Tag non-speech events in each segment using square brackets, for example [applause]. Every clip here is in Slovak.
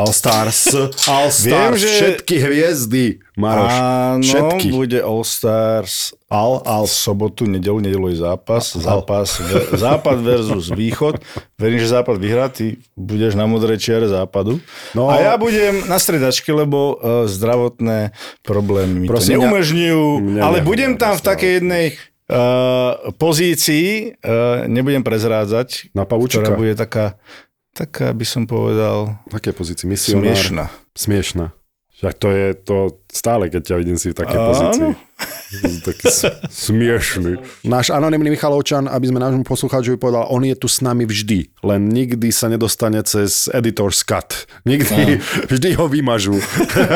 All Stars. [laughs] All Stars. Viem, že- Všetky hviezdy, Maroš. Áno, Všetky. bude All Stars all. v sobotu, nedelu, je zápas. Al. Zápas, ve- západ versus východ. Verím, že západ vyhrá, ty budeš na modrej čiare západu. No. A ja budem na stredačke, lebo uh, zdravotné problémy mi Prosím, to neumožňujú. mňa ale budem tam v takej jednej uh, pozícii, uh, nebudem prezrádzať, Na ktorá bude taká, taká by som povedal, V akej pozícii? Misionár. smiešná. Smiešná. Však to je to stále, keď ťa vidím si v takej Áno. [laughs] Taký smiešný. Náš anonimný Michalovčan, aby sme nášmu poslucháčovi povedal, on je tu s nami vždy, len nikdy sa nedostane cez editor's cut. Nikdy, [laughs] vždy ho vymažú.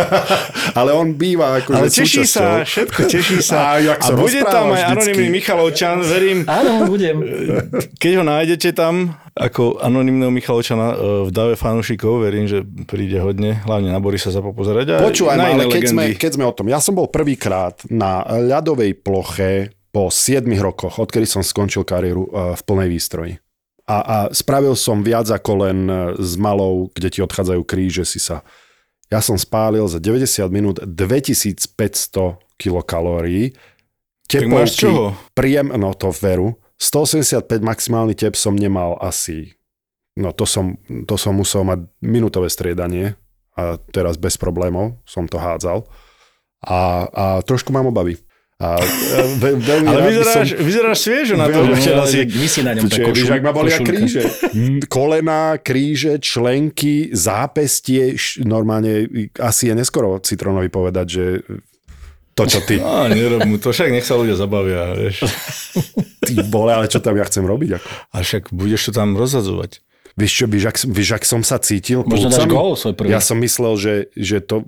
[laughs] Ale on býva akože Ale teší súčasťou. sa, všetko teší sa. A jak sa bude rozpráva tam aj vždycky. anonimný Michalovčan, verím, Áno, budem. keď ho nájdete tam ako anonimného Michalovčana e, v dave fanúšikov, verím, že príde hodne, hlavne na Borisa sa popozerať. a Počúvaj ale keď sme, legendy. keď sme o tom, ja som bol prvýkrát na ľadovej ploche po 7 rokoch, odkedy som skončil kariéru eh, v plnej výstroji. A, a spravil som viac ako len eh, s malou, kde ti odchádzajú kríže, si sa... Ja som spálil za 90 minút 2500 kilokalórií. Čoho? Príjem, no to veru. 185 maximálny tep som nemal asi... No to som, to som musel mať minútové striedanie a teraz bez problémov som to hádzal. A, a trošku mám obavy. A e, ve, veľmi Ale vyzeráš, som... vyzeráš sviežo na to, Veľmi- že včera si... Na ňom košul- ak ma bolia kríže. Mm, Kolena, kríže, členky, zápestie, š- normálne asi je neskoro Citronovi povedať, že to, čo ty, [laughs] Á, nerob mu to, však nech sa ľudia zabavia, vieš. ty vole, ale čo tam ja chcem robiť? Ako? A však budeš to tam rozhadzovať. Vieš čo, vieš, ak, vieš, ak som sa cítil Možno dáš gól svoj prvý. Ja som myslel, že, že to,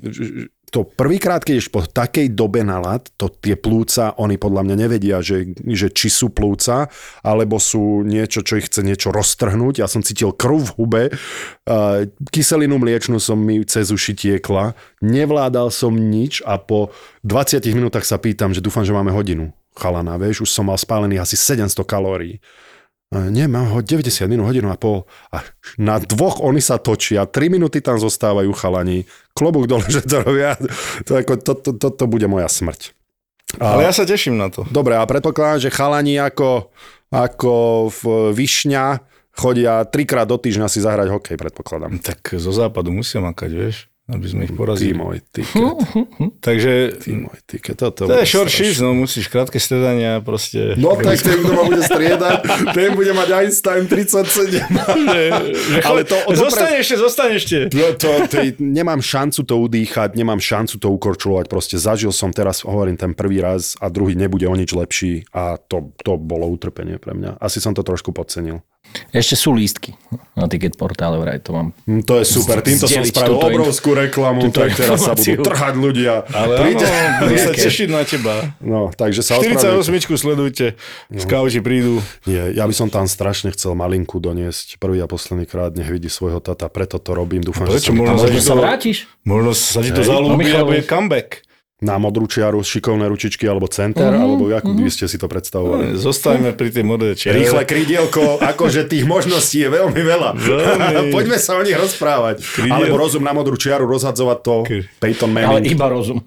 to prvýkrát, keď ješ po takej dobe na lad, to tie plúca, oni podľa mňa nevedia, že, že či sú plúca, alebo sú niečo, čo ich chce niečo roztrhnúť. Ja som cítil krv v hube, uh, kyselinu mliečnú som mi cez uši tiekla, nevládal som nič a po 20 minútach sa pýtam, že dúfam, že máme hodinu chalana, vieš, už som mal spálených asi 700 kalórií. E, Nie, mám ho 90 minút, hodinu a pol. A na dvoch oni sa točia, 3 minúty tam zostávajú chalani. Klobúk dole, [laughs] že to robia. To, ako, to, to, to, to bude moja smrť. A, Ale ja sa teším na to. Dobre, a predpokladám, že chalani ako, ako v Višňa chodia trikrát do týždňa si zahrať hokej, predpokladám. Tak zo západu musia makať, vieš, aby sme ich Ty porazili. môj, ty, [laughs] Takže ty môj, ty, toto to je short shift, no musíš krátke stredania, proste. No tak ten, kto ma bude striedať, ten bude mať Einstein 37. [laughs] Ale to, to Zostane ešte, zostane ešte. No, to, to, nemám šancu to udýchať, nemám šancu to ukorčulovať, proste zažil som teraz, hovorím, ten prvý raz a druhý nebude o nič lepší a to, to bolo utrpenie pre mňa. Asi som to trošku podcenil. Ešte sú lístky na ticket portále, vraj to mám. Hm, To je super, týmto som spravil obrovskú reklamu, túto tak teraz sa budú trhať ľudia. Ale Príde- áno, [laughs] budú sa tešiť na teba. No, takže sa 48 ospravedlňujem. sledujte, No. skauti prídu. Nie, ja by som tam strašne chcel malinku doniesť prvý a posledný krát, nech vidí svojho tata, preto to robím, dúfam, že Prečo? sa Možno tam sa Možno ti sa to- vrátiš? Možno sa ti to zalúbi a Michal- bude comeback. Na modrú čiaru šikovné ručičky alebo center, Mhm, alebo ako by ste si to predstavovali. Zostaňme pri tej modrej čiare. Rýchle krídielko, akože tých možností je veľmi veľa. Veľmi. [laughs] Poďme sa o nich rozprávať. Krídiel- Alebo rozum na modrú čiaru rozhadzovať to. Kr- Peyton Ale Manning. iba rozum.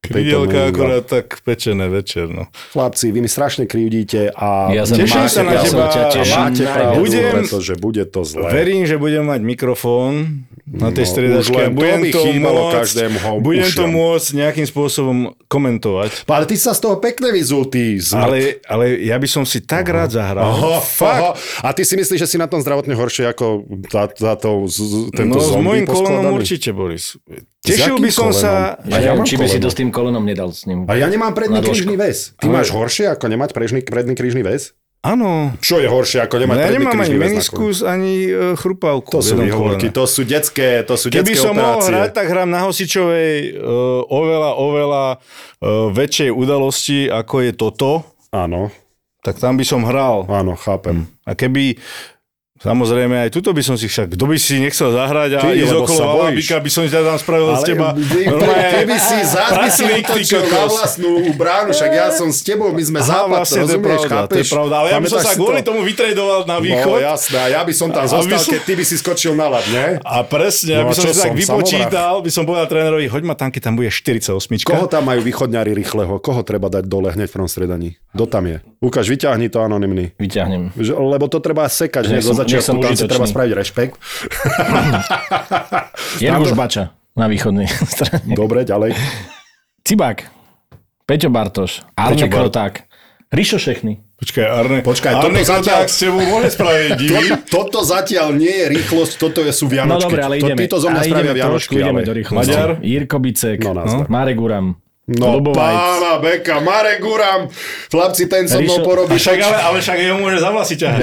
Krídelka akorát tak pečené večer, no. Chlapci, vy mi strašne krivdíte a Ja Teším sa na teba. ťa A teším máte pravdu, Budem- pretože bude to zlé. Verím, že budem mať mikrofón na tej No, a budem to to chýbalo môcť, každému ho- budem to môcť nejakým spôsobom komentovať. Ale ty sa z toho pekne vyzul, ty zmrt. Ale, ale ja by som si tak rád zahral. Oho, Fakt. oho. A ty si myslíš, že si na tom zdravotne horšie ako tá, táto, z- z- tento No s zombie mojím kolonom poskladaný? určite, Boris. S Tešil by som sa... kolenom? Ja, A ja či by si to s tým kolenom nedal s ním. A ja nemám predný krížny väz. Ty Ale- máš horšie ako nemať predný krížny väz? Áno. Čo je horšie ako No nemať ja predný nemám ani meniskus, ani uh, chrupavku. To sú výhovorky, to sú detské, to sú Keby detské som mohol operácie. hrať, tak hrám na Hosičovej uh, oveľa, oveľa uh, väčšej udalosti, ako je toto, Áno, tak tam by som hral. áno, chápem. A keby Samozrejme, aj tuto by som si však, kto by si nechcel zahrať a Ty, ísť okolo. Valabika, by som ťa tam spravil z teba. ty, Normálne keby si zás by si utočil na vlastnú bránu, však ja som s tebou, my sme Aha, západ, vlastne, to je rozumieš, pravda, chápeš? to je pravda. Ale ja by som sa si kvôli to? tomu vytradoval na východ. No jasné, a ja by som tam A zostal, by som- keď ty by si skočil na ľad, ne? A presne, No aby som si tak vypočítal, by som povedal trénerovi, hoď ma tam, keď tam bude 48. Koho tam majú východňári rýchleho? Koho treba dať dole hneď v prvom stredaní? Kto tam je? Ukáž, vyťahni to anonymný. Vyťahnem. Lebo to treba sekať, že Nech zo som- tam si treba spraviť rešpekt. [laughs] Jerguš Bača na východnej [laughs] strane. Dobre, ďalej. Cibák, Peťo Bartoš, Arne Kroták, Rišo Šechny. Počkaj, Arne, Počkaj, Arne toto zatiaľ- s tebou môže spraviť [laughs] divy. To, toto zatiaľ nie je rýchlosť, toto je, sú No Vianočky. dobre, ale to, ideme. Títo zo mňa ale spravia ideme trošku, Vianočky. ideme ale... do rýchlosti. Maďar? Jirko Bicek, No, nazdar. Marek Uram, No pána Beka, Marek Guram, chlapci, ten so mnou porobí. Však, ale, ale však jeho môže za vlasy ťahať.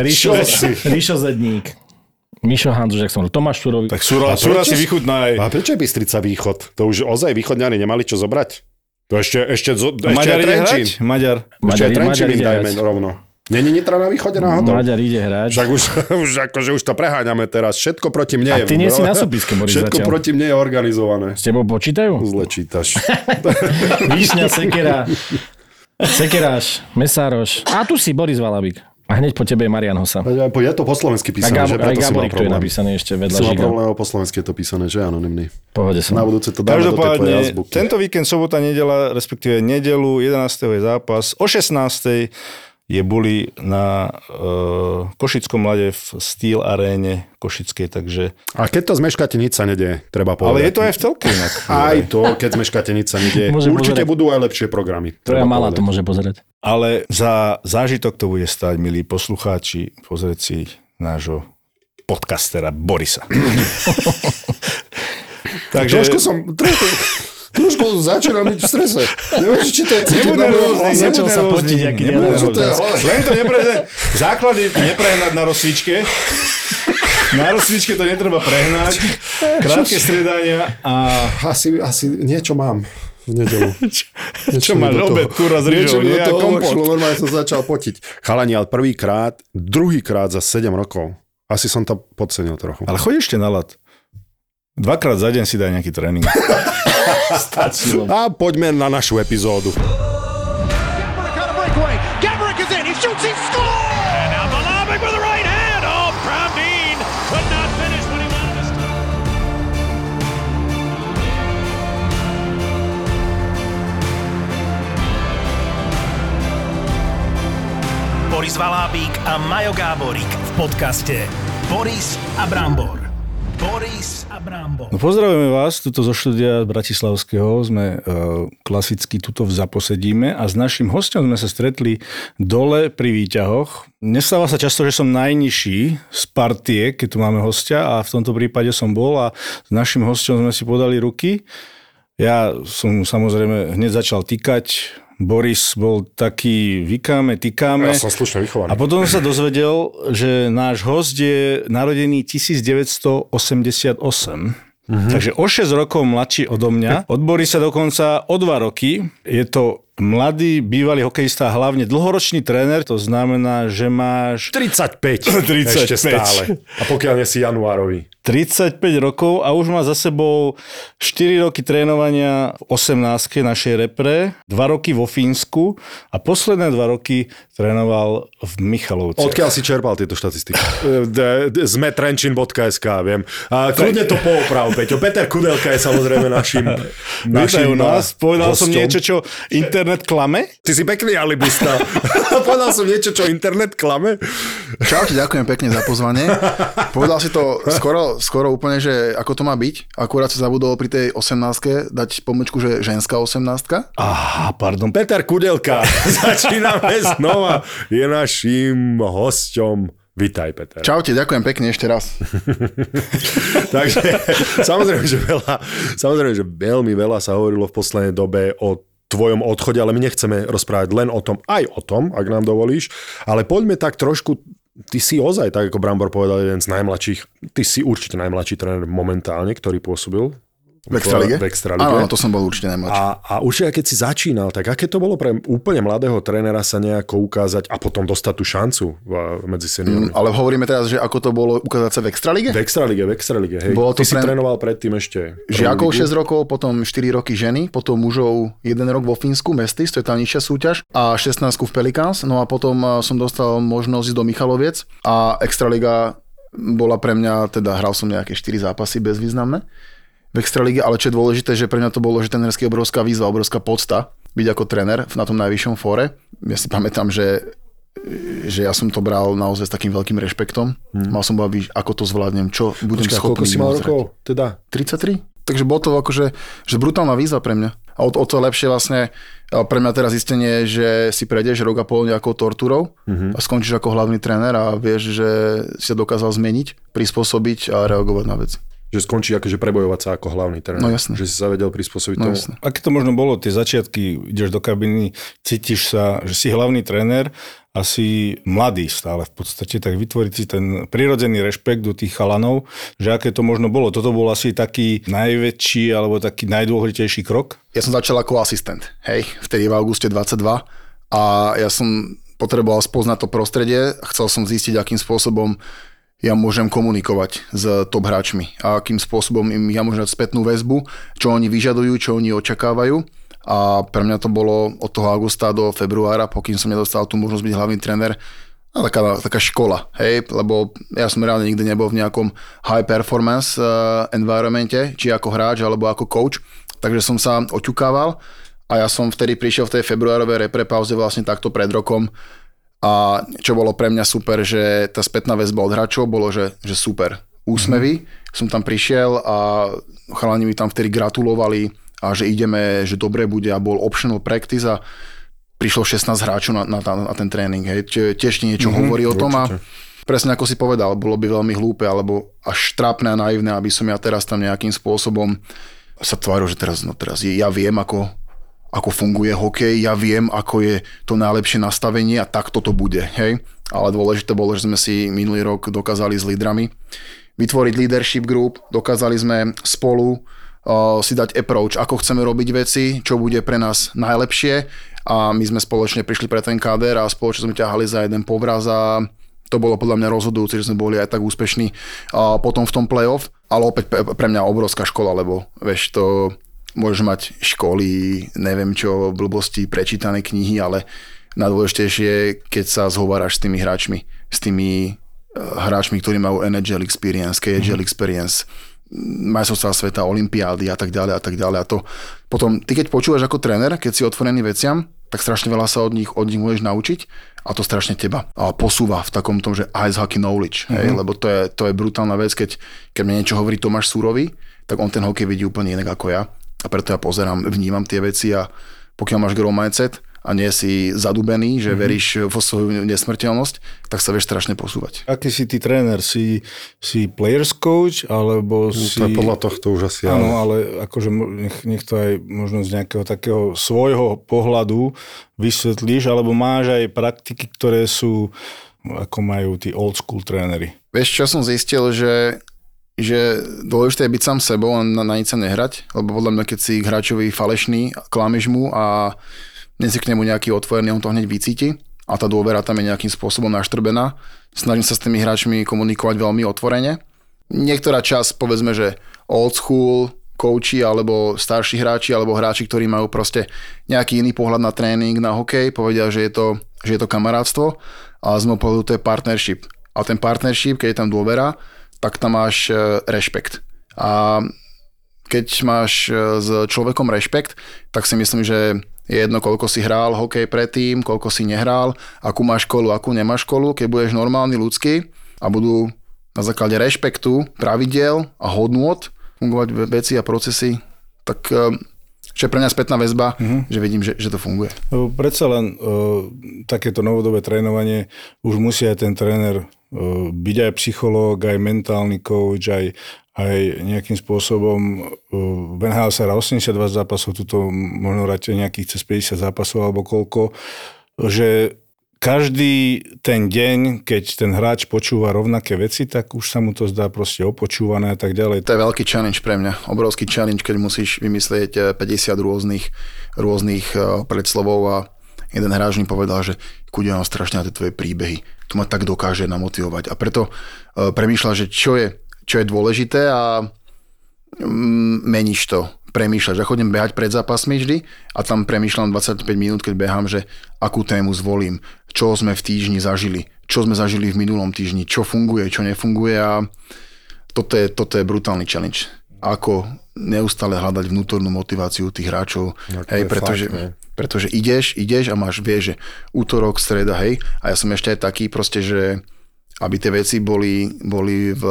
Rišo Zedník, Mišo Hanzuš, jak som hovoril, Tomáš Šurovi. Tak Súra, A Súra prečo si vychutnaj. A prečo je Bystrica východ? To už ozaj východňari nemali čo zobrať? To ešte, ešte, ešte Maďar Trenčín. Maďar. Ešte Maďar, Trenčín dajme rovno. Není Nitra na východe náhodou? Maďar ide hrať. Však už, [laughs] už, akože už to preháňame teraz. Všetko proti mne A je. ty nie si na súpiske, Boris, Všetko zatiaľ. proti mne je organizované. S tebou počítajú? Zle čítaš. [laughs] Výšňa, Sekera, Sekeráš, Mesároš. A tu si Boris Valabik. A hneď po tebe je Marian Hosa. Je to po slovensky A písané, že Gabor, aj preto si mal je napísaný ešte vedľa mal Žiga. problém, po slovensky je to písané, že anonimný. Pohode som. Na budúce to dáme do tej tento víkend, sobota, nedela, respektíve nedelu, 11. je zápas. O 16. je boli na uh, Košickom lade v Steel aréne Košickej, takže... A keď to zmeškáte, nič sa nedie, treba povedať. Ale je to aj v telke inak. [laughs] Aj to, keď zmeškáte, nič sa nedie. Môže Určite pozerať. budú aj lepšie programy. Tvoja malá to povedať. môže pozerať. Ale za zážitok to bude stať, milí poslucháči, pozrieť si nášho podcastera Borisa. [laughs] Takže... Trošku som... Trošku, začínam byť v strese. Neviem, či to je cítiť Nebuď nervózny. Začal sa potiť, aký. Čo to je hlas? Len to neprehnať. Základy neprehnať na rozsvičke. Na rozsvičke to netreba prehnať. Krátke striedania a... Asi, asi niečo mám v nedelu. [laughs] Čo mi do toho- obed, kurva Niečo rýžou, mi do nie? Toho kompot. vošlo, normálne som začal potiť. Chalani, ale prvýkrát, druhýkrát za 7 rokov. Asi som to podcenil trochu. Ale choď ešte na lat. Dvakrát za deň si daj nejaký tréning. [laughs] Stačilo. A poďme na našu epizódu. Oh. Boris Valábík a Majo Gáborík v podcaste Boris a Brambor. Boris a Brambor. No pozdravujeme vás tuto zo štúdia Bratislavského. Sme uh, klasicky tuto v zaposedíme a s našim hostom sme sa stretli dole pri výťahoch. Nestáva sa často, že som najnižší z partie, keď tu máme hostia a v tomto prípade som bol a s našim hostom sme si podali ruky. Ja som samozrejme hneď začal týkať. Boris bol taký, vykáme, tykáme. Ja som slušne vychovaný. A potom sa dozvedel, že náš host je narodený 1988. Mm-hmm. Takže o 6 rokov mladší odo mňa. Od Borisa dokonca o 2 roky. Je to mladý, bývalý hokejista, hlavne dlhoročný tréner, to znamená, že máš 35. 35. [laughs] Ešte stále. A pokiaľ nie si januárový. 35 rokov a už má za sebou 4 roky trénovania v 18 našej repre, 2 roky vo Fínsku a posledné 2 roky trénoval v Michalovci. Odkiaľ si čerpal tieto štatistiky? [laughs] Sme trenčin.sk, viem. A kľudne to pooprav, Peťo. Peter Kudelka je samozrejme našim, [laughs] našim Vítajú nás, povedal som hosťom. niečo, čo internet klame. Ty si pekný alibista. [laughs] povedal som niečo, čo internet klame. Čaute, ďakujem pekne za pozvanie. Povedal si to skoro skoro, úplne, že ako to má byť. Akurát sa zabudol pri tej 18 dať pomlčku, že ženská 18 Aha, pardon, Peter Kudelka. [laughs] Začíname znova. Je naším hosťom. Vítaj, Peter. Čaute, ďakujem pekne ešte raz. [laughs] Takže samozrejme, že veľa, samozrejme, že veľmi veľa sa hovorilo v poslednej dobe o tvojom odchode, ale my nechceme rozprávať len o tom, aj o tom, ak nám dovolíš, ale poďme tak trošku Ty si ozaj, tak ako Brambor povedal, jeden z najmladších, ty si určite najmladší tréner momentálne, ktorý pôsobil V Extralige? V Extralige. Áno, to som bol určite najmladší. A, a určite, keď si začínal, tak aké to bolo pre úplne mladého trénera sa nejako ukázať a potom dostať tú šancu v, medzi seniormi? Mm, ale hovoríme teraz, že ako to bolo ukázať sa v Extralige? V Extralige, v Extralige, hej. Bolo to Ty si pre- trénoval predtým ešte. Žiakov ligu? 6 rokov, potom 4 roky ženy, potom mužov 1 rok vo Fínsku, Mestis, to je tá nižšia súťaž, a 16 v Pelicans, no a potom a, som dostal možnosť ísť do Michaloviec a Extraliga bola pre mňa, teda hral som nejaké 4 zápasy bezvýznamné v Extralíge, ale čo je dôležité, že pre mňa to bolo, že trenersky obrovská výzva, obrovská podsta byť ako tréner na tom najvyššom fóre. Ja si pamätám, že že ja som to bral naozaj s takým veľkým rešpektom. Hmm. Mal som baviť, ako to zvládnem, čo budem Počkaj, schopný. koľko si mal rokov? Teda? 33. Takže bolo to akože že brutálna výzva pre mňa. A o, o to lepšie vlastne pre mňa teraz zistenie, že si prejdeš rok a pol nejakou tortúrou a skončíš ako hlavný tréner a vieš, že si sa dokázal zmeniť, prispôsobiť a reagovať na veci. Že skončí akože prebojovať sa ako hlavný tréner. No jasné. Že si sa vedel prispôsobiť No tomu. jasne. Aké to možno bolo, tie začiatky, ideš do kabiny, cítiš sa, že si hlavný tréner a si mladý stále v podstate, tak vytvoriť si ten prirodzený rešpekt do tých chalanov, že aké to možno bolo. Toto bol asi taký najväčší alebo taký najdôležitejší krok. Ja som začal ako asistent, hej, vtedy v auguste 22 a ja som potreboval spoznať to prostredie, chcel som zistiť, akým spôsobom ja môžem komunikovať s top hráčmi. A akým spôsobom im ja môžem dať spätnú väzbu, čo oni vyžadujú, čo oni očakávajú. A pre mňa to bolo od toho augusta do februára, pokým som nedostal tú možnosť byť hlavný tréner, a taká, taká škola, hej, lebo ja som reálne nikdy nebol v nejakom high performance uh, environmente, či ako hráč, alebo ako coach, takže som sa oťukával a ja som vtedy prišiel v tej februárovej repre pauze vlastne takto pred rokom a čo bolo pre mňa super, že tá spätná väzba od hráčov bolo, že, že super. Úsmevy, mm-hmm. som tam prišiel a chalani mi tam vtedy gratulovali a že ideme, že dobre bude a bol optional practice a prišlo 16 hráčov na, na, na ten tréning. Hej. Tiež ti niečo mm-hmm, hovorí o tom a presne ako si povedal, bolo by veľmi hlúpe alebo až trápne a naivné, aby som ja teraz tam nejakým spôsobom sa tváril, že teraz, no teraz ja viem, ako, ako funguje hokej, ja viem, ako je to najlepšie nastavenie a tak toto bude. Hej. Ale dôležité bolo, že sme si minulý rok dokázali s lídrami vytvoriť leadership group, dokázali sme spolu uh, si dať approach, ako chceme robiť veci, čo bude pre nás najlepšie a my sme spoločne prišli pre ten káder a spoločne sme ťahali za jeden povraz a to bolo podľa mňa rozhodujúce, že sme boli aj tak úspešní a potom v tom playoff, ale opäť pre mňa obrovská škola, lebo vieš, to môžeš mať školy, neviem čo, blbosti, prečítané knihy, ale najdôležitejšie je, keď sa zhováraš s tými hráčmi, s tými eh, hráčmi, ktorí majú NHL experience, KHL experience, majstrovstvá sveta, olympiády a tak ďalej a tak ďalej. A to potom, ty keď počúvaš ako tréner, keď si otvorený veciam, tak strašne veľa sa od nich, od nich môžeš naučiť a to strašne teba a posúva v takom tom, že ice hockey knowledge, hej, lebo to je, to je brutálna vec, keď, keď mne niečo hovorí Tomáš Súrový, tak on ten hokej vidí úplne inak ako ja a preto ja pozerám, vnímam tie veci a pokiaľ máš grow mindset a nie si zadubený, že mm-hmm. veríš vo svoju nesmrteľnosť, tak sa vieš strašne posúvať. Aký si ty tréner? Si, si players coach, alebo si... To je podľa tohto už asi Áno, ale akože nech, nech to aj možno z nejakého takého svojho pohľadu vysvetlíš, alebo máš aj praktiky, ktoré sú, ako majú tí old school tréneri. Vieš, čo som zistil, že že dôležité je byť sám sebou a na, na nič sa nehrať, lebo podľa mňa, keď si hráčovi falešný, klameš mu a nie si k nemu nejaký otvorený, on to hneď vycíti a tá dôvera tam je nejakým spôsobom naštrbená. Snažím sa s tými hráčmi komunikovať veľmi otvorene. Niektorá časť, povedzme, že old school, kouči alebo starší hráči alebo hráči, ktorí majú proste nejaký iný pohľad na tréning, na hokej, povedia, že je to, že je to kamarátstvo a z môjho pohľadu to je partnership. A ten partnership, keď je tam dôvera, tak tam máš e, rešpekt. A keď máš e, s človekom rešpekt, tak si myslím, že je jedno, koľko si hral hokej predtým, koľko si nehral, akú máš školu, akú nemáš školu, keď budeš normálny ľudský a budú na základe rešpektu, pravidel a hodnôt fungovať ve- veci a procesy, tak eh, čo je pre mňa spätná väzba, mm-hmm. že vidím, že, že to funguje. Lebo Predsa len uh, takéto novodobé trénovanie už musí aj ten tréner byť aj psychológ, aj mentálny coach, aj, aj nejakým spôsobom sa hrá 82 zápasov, tuto možno hráte nejakých cez 50 zápasov alebo koľko, že každý ten deň, keď ten hráč počúva rovnaké veci, tak už sa mu to zdá proste opočúvané a tak ďalej. To je veľký challenge pre mňa, obrovský challenge, keď musíš vymyslieť eh, 50 rôznych, rôznych eh, predslovov a jeden hráč mi povedal, že kudia mám strašne na tie tvoje príbehy. To ma tak dokáže namotivovať. A preto premýšľal, že čo je, čo je dôležité a mm, meníš to premýšľať, že chodím behať pred zápasmi vždy a tam premýšľam 25 minút, keď behám, že akú tému zvolím, čo sme v týždni zažili, čo sme zažili v minulom týždni, čo funguje, čo nefunguje a toto je, toto je brutálny challenge. Ako neustále hľadať vnútornú motiváciu tých hráčov, No, hej, pretože, fakt. Pretože ideš, ideš a máš, vieš, že útorok, streda, hej, a ja som ešte aj taký proste, že aby tie veci boli, boli v,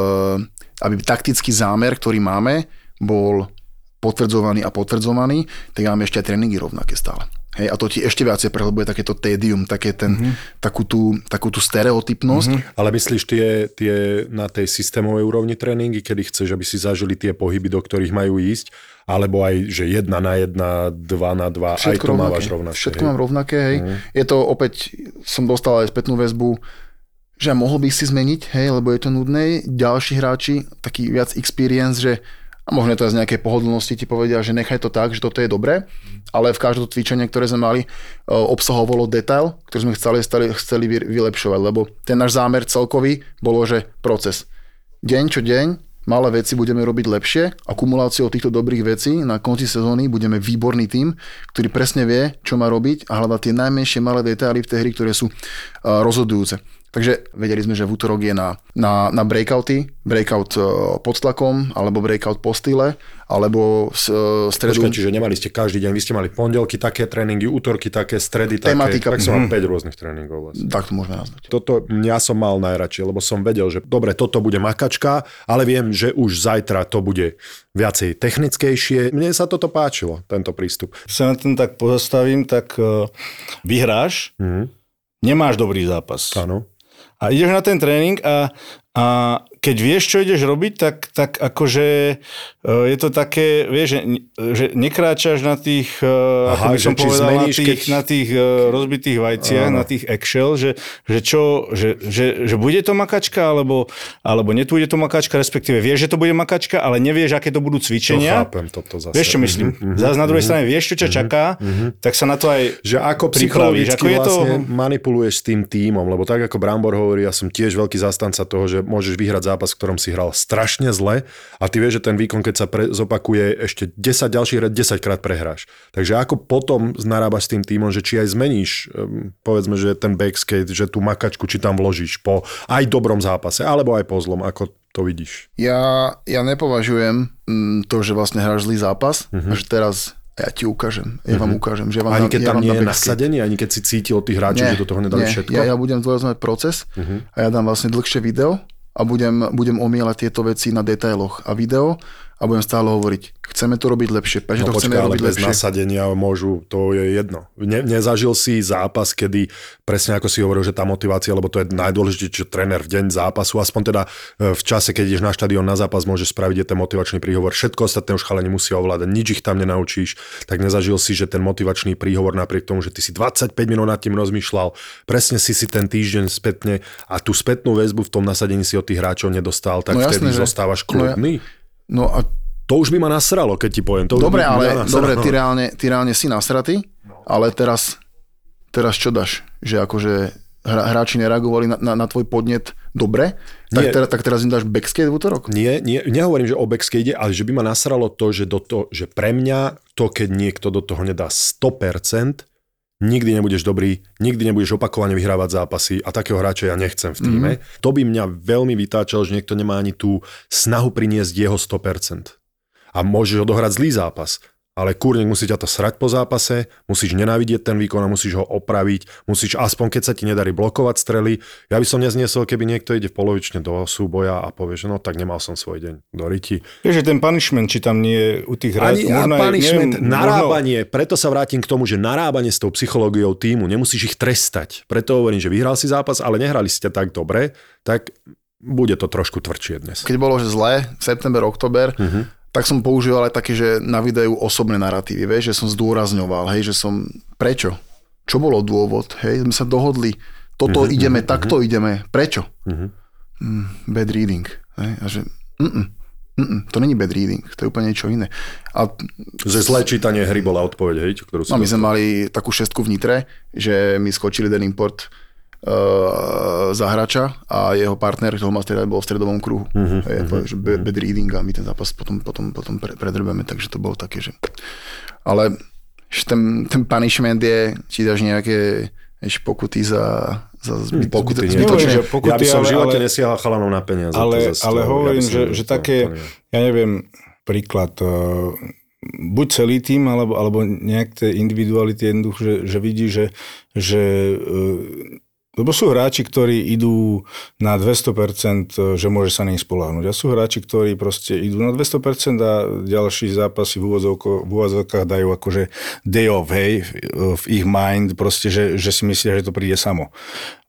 aby taktický zámer, ktorý máme, bol potvrdzovaný a potvrdzovaný, tak máme ešte aj tréningy rovnaké stále. Hej, a to ti ešte viacej prehlbuje takéto tédium, také ten, mm-hmm. takú, tú, takú tú stereotypnosť. Mm-hmm. Ale myslíš tie, tie na tej systémovej úrovni tréningy, kedy chceš, aby si zažili tie pohyby, do ktorých majú ísť, alebo aj, že jedna na jedna, dva na dva, aj to mávaš rovnaké. Všetko hej? mám rovnaké, hej. Mm. Je to opäť, som dostal aj spätnú väzbu, že mohol by si zmeniť, hej, lebo je to nudné. Ďalší hráči, taký viac experience, že a možno je to aj z nejakej pohodlnosti ti povedia, že nechaj to tak, že toto je dobré, ale v každom cvičenie, ktoré sme mali, e, obsahovalo detail, ktorý sme chceli, chceli, chceli vy- vylepšovať, lebo ten náš zámer celkový bolo, že proces. Deň čo deň, malé veci budeme robiť lepšie, akumuláciou týchto dobrých vecí na konci sezóny budeme výborný tým, ktorý presne vie, čo má robiť a hľadať tie najmenšie malé detaily v tej hry, ktoré sú uh, rozhodujúce. Takže vedeli sme, že v útorok je na, na, na breakouty, breakout uh, pod tlakom, alebo breakout po style, alebo s, uh, stredu... Počkaj, čiže nemali ste každý deň, vy ste mali pondelky také tréningy, útorky také, stredy také, Tematika. tak som mal Mhm. 5 rôznych tréningov vlastne. Tak to môžeme nazvať. Toto ja som mal najradšej, lebo som vedel, že dobre, toto bude makačka, ale viem, že už zajtra to bude viacej technickejšie. Mne sa toto páčilo, tento prístup. sa na ten tak pozastavím, tak uh, vyhráš, Mhm. nemáš dobrý zápas. Áno. A ideš na ten tréning a, a keď vieš, čo ideš robiť, tak, tak akože e, je to také, vieš, že, že nekráčaš na tých, Aha, Aha, ako by som povedal, na zmeníš, tých, keď- na tých e, rozbitých vajciach, na tých eggshell, že, že čo, že, že, že bude to makačka, alebo, alebo nebude to makačka, respektíve vieš, že to bude makačka, ale nevieš, aké to budú To cvičenia. chápem toto zase. Vieš, čo myslím? Mhm, mhm, Zás na druhej mhm. strane vieš, čo ťa čaká, tak sa na to aj Že ako psychologicky Ako je to... vlastne manipuluješ s tým tímom, lebo tak ako Brambor hovorí, ja som tiež veľký zastanca toho, že môžeš vyhrať zápas, v ktorom si hral strašne zle a ty vieš, že ten výkon, keď sa pre, zopakuje ešte 10 ďalších red, 10 krát prehráš. Takže ako potom narábaš s tým tímom, že či aj zmeníš, um, povedzme, že ten backskate, že tú makačku, či tam vložíš po aj dobrom zápase, alebo aj po zlom, ako to vidíš. Ja, ja nepovažujem mm, to, že vlastne hráš zlý zápas, a že teraz ja ti ukážem, ja vám ukážem, že ja vám Ani keď ja tam nie je nasadenie, ani keď si cítil od tých hráčov, že do toho nedali nie. všetko. Ja, ja budem zdôrazňovať proces a ja dám vlastne dlhšie video a budem, budem omielať tieto veci na detailoch a video a budem stále hovoriť, chceme to robiť lepšie, prečo No to chceme robiť bez lepšie. nasadenia môžu, to je jedno. Ne, nezažil si zápas, kedy presne ako si hovoril, že tá motivácia, lebo to je najdôležitejšie, že tréner v deň zápasu, aspoň teda e, v čase, keď ideš na štadión na zápas, môžeš spraviť je ten motivačný príhovor. Všetko ostatné už chalani musia ovládať, nič ich tam nenaučíš, tak nezažil si, že ten motivačný príhovor napriek tomu, že ty si 25 minút nad tým rozmýšľal, presne si si ten týždeň spätne a tú spätnú väzbu v tom nasadení si od tých hráčov nedostal, tak No jasné, vtedy že- zostávaš no ja- kľudný. No a To už by ma nasralo, keď ti poviem. To Dobre, by ale dobre, ty [laughs] reálne, ty reálne si nasratý, ale teraz, teraz čo dáš? Že akože hra, hráči nereagovali na, na, na tvoj podnet dobre, tak, Nie. teraz, tak teraz im dáš backskate v útorok? Nie, nie, nehovorím, že o backskate, ale že by ma nasralo to, že, do to, že pre mňa to, keď niekto do toho nedá 100%, nikdy nebudeš dobrý, nikdy nebudeš opakovane vyhrávať zápasy a takého hráča ja nechcem v týme. Mm-hmm. To by mňa veľmi vytáčal, že niekto nemá ani tú snahu priniesť jeho 100%. A môžeš odohrať zlý zápas, ale kúrnik musí ťa to srať po zápase, musíš nenávidieť ten výkon a musíš ho opraviť, musíš aspoň keď sa ti nedarí blokovať strely. Ja by som nezniesol, keby niekto ide v polovične do súboja a povie, že no tak nemal som svoj deň do riti. Že ten punishment, či tam nie je u tých hráčov, možno punishment, neviem, narábanie, preto sa vrátim k tomu, že narábanie s tou psychológiou týmu, nemusíš ich trestať. Preto hovorím, že vyhral si zápas, ale nehrali ste tak dobre, tak bude to trošku tvrdšie dnes. Keď bolo, že zle, september, oktober, Mhm. Tak som používal aj také, že na videu osobné narratívy, vieš, že som zdôrazňoval, hej, že som, prečo? Čo bolo dôvod? Hej, sme sa dohodli, toto Mhm, ideme, takto ideme, prečo? Mm, bad reading. Hej, a že, mm, mm, to není bad reading, to je úplne niečo iné. A Že zlé čítanie hry bola odpoveď, hej, ktorú si No my sme mali takú šestku v Nitre, že mi skočil jeden import uh, za hráča a jeho partner, ktorý ho mal striedať, bol v stredovom kruhu. Uh-huh, Hej, uh-huh, že bad, bad reading a my ten zápas potom, potom, potom pre, predrbeme, takže to bolo také, že... Ale že ten, ten punishment je, či dáš nejaké vieš, pokuty za, za zbyt, Pokuty zbyt. Nehovorím, zbytočné. že pokuty, ja by som v ale- živote ale- nesiahal chalanov na peniaze. to ale, zase ale to- hovorím, ja že, že to- také, to ja neviem, príklad, uh, buď celý tým, alebo, alebo nejak tie individuality jednoducho, že, že vidí, že, že uh, lebo sú hráči, ktorí idú na 200%, že môže sa na nich spoláhnuť. A sú hráči, ktorí proste idú na 200% a ďalší zápasy v úvodzovko- úvodzovkách dajú akože day off, hej, v ich mind, proste, že, že si myslia, že to príde samo.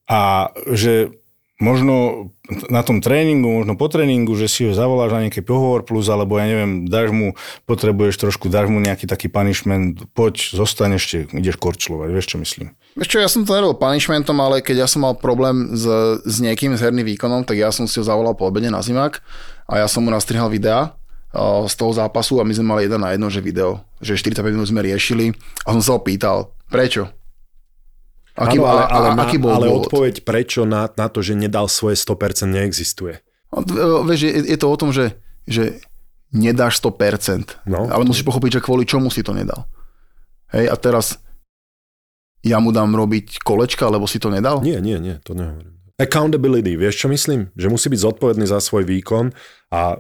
A že možno na tom tréningu, možno po tréningu, že si ho zavoláš na nejaký pohovor plus, alebo ja neviem, dáš mu, potrebuješ trošku, dáš mu nejaký taký punishment, poď, zostaň ešte, ideš korčlovať, vieš čo myslím. Vieš čo, ja som to nerobil punishmentom, ale keď ja som mal problém s, s niekým s herným výkonom, tak ja som si ho zavolal po obede na zimák a ja som mu nastrihal videa z toho zápasu a my sme mali jeden na jedno, že video, že 45 minút sme riešili a som sa ho pýtal, prečo? Aký, Áno, ale, ale, a, aký bol ale dôvod? odpoveď prečo na, na to, že nedal svoje 100% neexistuje. No, e, Vieš, je, je to o tom, že, že nedáš 100%, No. ale musíš pochopiť, že kvôli čomu si to nedal. Hej, a teraz ja mu dám robiť kolečka, lebo si to nedal? Nie, nie, nie, to nehovorím. Accountability, vieš čo myslím? Že musí byť zodpovedný za svoj výkon a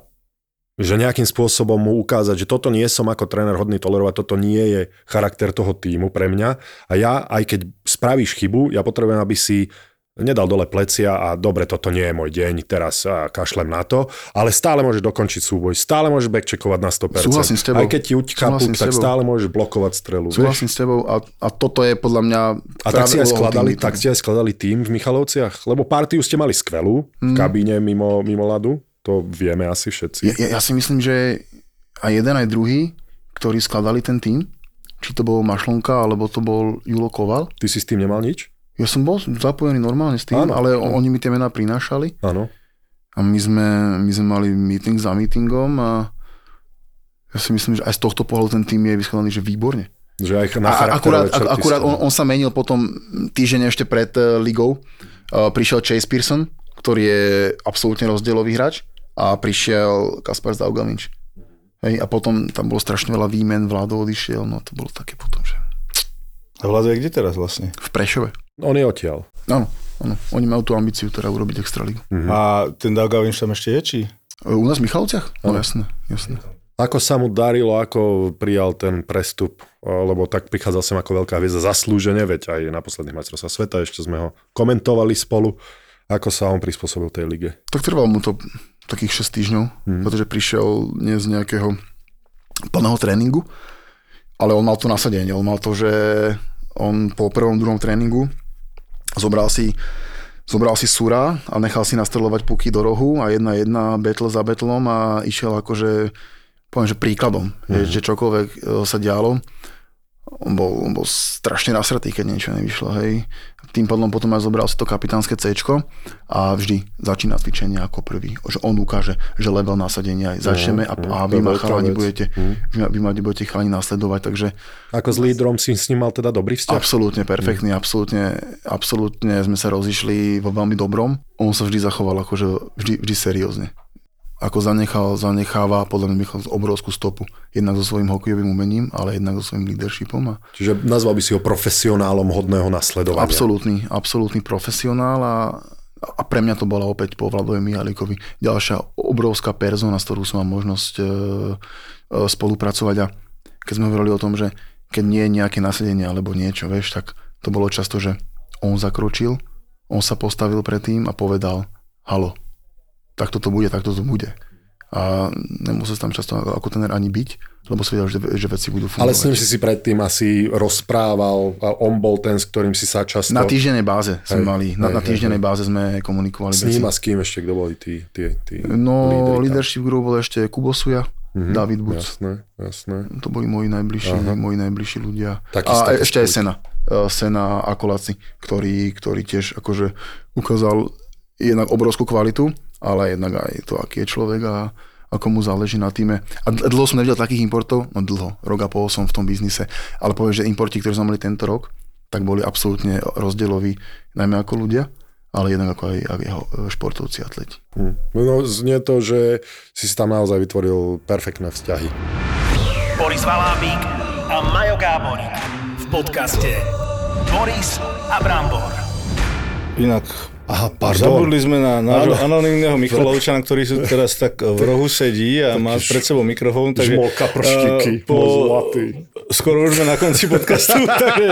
že nejakým spôsobom mu ukázať, že toto nie som ako tréner hodný tolerovať, toto nie je charakter toho týmu pre mňa a ja, aj keď spravíš chybu, ja potrebujem, aby si nedal dole plecia a dobre, toto nie je môj deň, teraz a kašlem na to, ale stále môžeš dokončiť súboj, stále môžeš backcheckovať na 100%. Súhlasím s tebou. Aj keď ti uťká puk, tak stále môžeš blokovať strelu. vieš? Súhlasím s tebou a, a toto je podľa mňa... A tak si, aj skladali, týmu. tak ste aj skladali tým v Michalovciach? Lebo partiu ste mali skvelú v Mm. kabíne mimo, mimo ľadu. To vieme asi všetci. Ja, ja, si myslím, že aj jeden, aj druhý, ktorí skladali ten tým, či to bol Mašlonka, alebo to bol Julo Koval, Ty si s tým nemal nič? ja som bol zapojený normálne s tým, Áno. ale o- oni mi tie mená prinášali Áno. a my sme, my sme mali meeting za meetingom a ja si myslím, že aj z tohto pohľadu ten tým je vyskladaný, že výborne. Že aj na A, akurát, črty akurát on, on sa menil potom týždeň ešte pred uh, ligou. Uh, prišiel Chase Pearson, ktorý je absolútne rozdielový hráč a prišiel Kaspar Zdaugalinč. Hej, a potom tam bolo strašne veľa výmen, Vlado odišiel, no to bolo také potom, že A Vlado je kde teraz vlastne? v Prešove. On je odtiaľ. Áno, áno, oni majú tú ambíciu teda urobiť extraligu. Mhm. A ten Daugavinš tam ešte je, či? U nás v Michalovciach? No jasné, jasné. Ako sa mu darilo, ako prijal ten prestup, lebo tak prichádzal sem ako veľká hviezda zaslúžene, veď aj na posledných majstrovstvách sveta ešte sme ho komentovali spolu, ako sa on prispôsobil tej lige. Tak trvalo mu to takých 6 týždňov, mm. pretože prišiel nie z nejakého plného tréningu, ale on mal to nasadenie. On mal to, že on po prvom, druhom tréningu zobral si, zobral si Sura a nechal si nastrelovať puky do rohu a jedna jedna battle za battlom a išiel akože poviem, že príkladom, mm. že čokoľvek e, sa dialo, on bol, on bol strašne nasratý, keď niečo nevyšlo, hej. Tým pádom potom aj zobral si to kapitánske C a vždy začína cvičenie ako prvý. Že on ukáže, že level nasadenia aj začneme a, a to vy je ma chalani budete, vy, ma- vy ma budete chalani nasledovať, takže Ako s lídrom si s ním mal teda dobrý vzťah? absolútne perfektný, absolútne, absolútne sme sa rozišli vo veľmi dobrom. On sa vždy zachoval akože vždy, vždy seriózne. Ako zanechal, zanecháva podľa mňa Michal obrovskú stopu. Jednak so svojím hokejovým umením, ale jednak so svojím leadershipom a Čiže nazval by si ho profesionálom hodného nasledovania. Absolútny, absolútny profesionál a, a pre mňa to bola opäť po Vladovi Mihalikovi ďalšia obrovská persona, s ktorou som mal možnosť e, e, spolupracovať a keď sme hovorili o tom, že keď nie je nejaké nasedenie alebo niečo, vieš, tak to bolo často, že on zakročil, on sa postavil pred tým a povedal, halo, tak toto bude, tak toto bude. A nemusel tam často ako tener ani byť, lebo si vedel, že, že veci budú fungovať. Ale s ním si si predtým asi rozprával a on bol ten, s ktorým si sa často... Na týždennej báze sme Hej, mali, na, hej, na týždennej báze sme komunikovali S veci. ním a s kým ešte, kto boli tí, tí, tí No, lídri tam? leadership group bol ešte Kubo Suja, Mhm, David Buc. Jasné, jasné. To boli moji najbližší, Aha. moji najbližší ľudia. Takisto a to ešte aj. Sena. Eh, Sena a Koláci, ktorý, ktorý tiež akože ukázal jednak obrovskú kvalitu, ale jednak aj to, aký je človek a ako mu záleží na týme. A dlho som nevidel takých importov, no dlho, rok a pol som v tom biznise, ale poviem, že importi, ktorí sme mali tento rok, tak boli absolútne rozdieloví, najmä ako ľudia, ale jednak ako aj, aj jeho eh, športovci, atleti. Hm. No znie to, že si si tam naozaj vytvoril perfektné vzťahy. Boris Valábík a Majo Gáborík v podcaste Boris a Brambor. Inak Aha, pardon. Zabudli sme na nášho anonimného [laughs] Michalovčana, ktorý sú teraz tak v rohu sedí a má pred sebou mikrofón. Takže, žmolka prštiky, eh, po, môj zlatý. skoro už sme na konci podcastu, [laughs] takže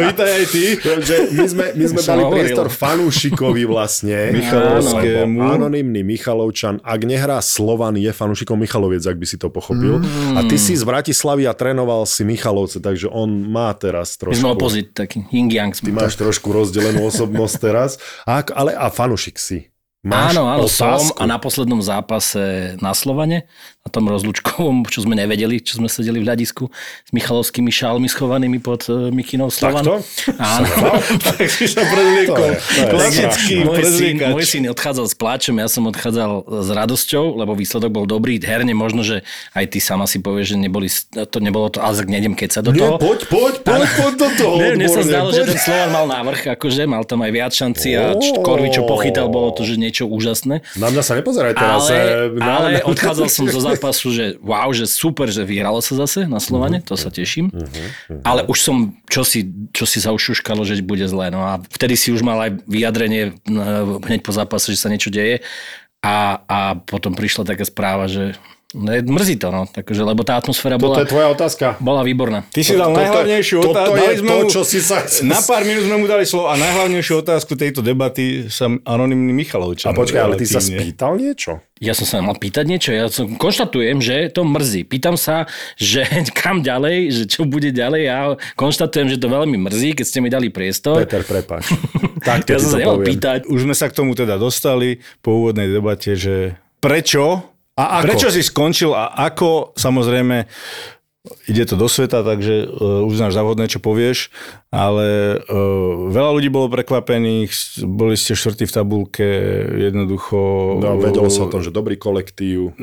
vítaj aj ty. že my sme, my sme dali hovoril. priestor fanúšikovi vlastne. [laughs] Michalovskému. Lebo Anonymný Michalovčan. Ak nehrá Slovan, je fanúšikom Michaloviec, ak by si to pochopil. Mm. A ty si z Bratislavy a trénoval si Michalovce, takže on má teraz My sme trošku... opozit, taký yin yang. Ty máš trošku rozdelenú osobnosť teraz. A, ale a fanúšik si. Máš áno, áno, som otázku? a na poslednom zápase na Slovane, na tom rozlučkovom, čo sme nevedeli, čo sme sedeli v hľadisku s Michalovskými šálmi schovanými pod uh, Mikinou Slovan. Takto? Áno. [laughs] Tak si sa prezliekol. Klasický môj, syn, môj syn odchádzal s pláčom, ja som odchádzal s radosťou, lebo výsledok bol dobrý. Herne možno, že aj ty sama si povieš, že neboli, to nebolo to, ale nejdem keď sa do Nie, toho. poď, poď, poď, poď do toho. Ne, mne sa zdalo, že poď. ten Slovan mal návrh, akože mal tam aj viac šanci a č- Korvi, čo pochytal, bolo to, že niečo úžasné. Na mňa sa nepozeraj teraz. Ale, eh, ale odchádzal som zo [laughs] zápasu, že wow, že super, že vyhralo sa zase na Slovane, to sa teším. Ale už som, čo si, čo si sa už šuškalo, že bude zlé. No a vtedy si už mal aj vyjadrenie no, hneď po zápase, že sa niečo deje. A, a potom prišla taká správa, že mrzí to, no. Takže, lebo tá atmosféra Toto bola, je tvoja otázka. bola výborná. Ty si dal Toto- najhlavnejšiu toto otázku. je Dali sme to, mu, čo si sa- Na pár minút sme mu dali slovo a najhlavnejšiu otázku tejto debaty sa anonimný Michalovčan. A počkaj, ale ty sa spýtal niečo? Ja som sa mal pýtať niečo, ja som, konštatujem, že to mrzí. Pýtam sa, že [laughs] kam ďalej, že čo bude ďalej. Ja konštatujem, že to veľmi mrzí, keď ste mi dali priestor. Peter, prepáč. [laughs] tak ja som sa nemal pýtať. Už sme sa k tomu teda dostali po úvodnej debate, že prečo A ako? Prečo si skončil a ako, samozrejme, ide to do sveta, takže uh, uznáš za vhodné, čo povieš, ale uh, veľa ľudí bolo prekvapených, boli ste štvrtí v tabulke, jednoducho... No, vedelo sa o tom, že dobrý kolektív.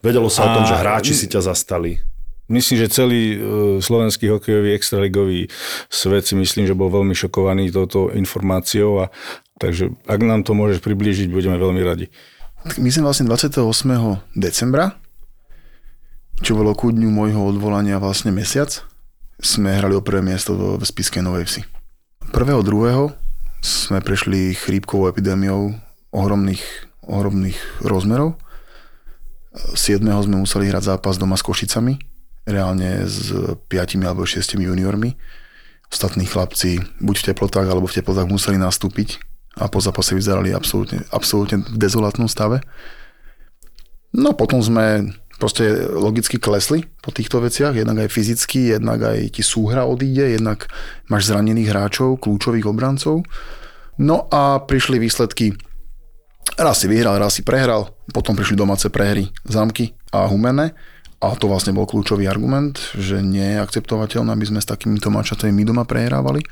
Vedelo sa o tom, A- že hráči si ťa zastali. Myslím, že celý uh, slovenský hokejový extraligový svet si myslím, že bol veľmi šokovaný touto informáciou a takže ak nám to môžeš priblížiť, budeme veľmi radi. Tak my sme vlastne 28. decembra, čo bolo ku dňu môjho odvolania vlastne mesiac, sme hrali o prvé miesto v, Spiskej Novej Vsi. Prvého, druhého sme prešli chrípkovou epidémiou ohromných, ohromných rozmerov. 7. sme museli hrať zápas doma s Košicami, reálne s 5 alebo 6 juniormi. Ostatní chlapci buď v teplotách alebo v teplotách museli nastúpiť a po zápase vyzerali absolútne, absolútne v dezolátnom stave. No potom sme proste logicky klesli po týchto veciach, jednak aj fyzicky, jednak aj ti súhra odíde, jednak máš zranených hráčov, kľúčových obrancov. No a prišli výsledky, raz si vyhral, raz si prehral, potom prišli domáce prehry Zamky a Humene a to vlastne bol kľúčový argument, že nie je akceptovateľné, aby sme s takýmito mačatami my doma prehrávali.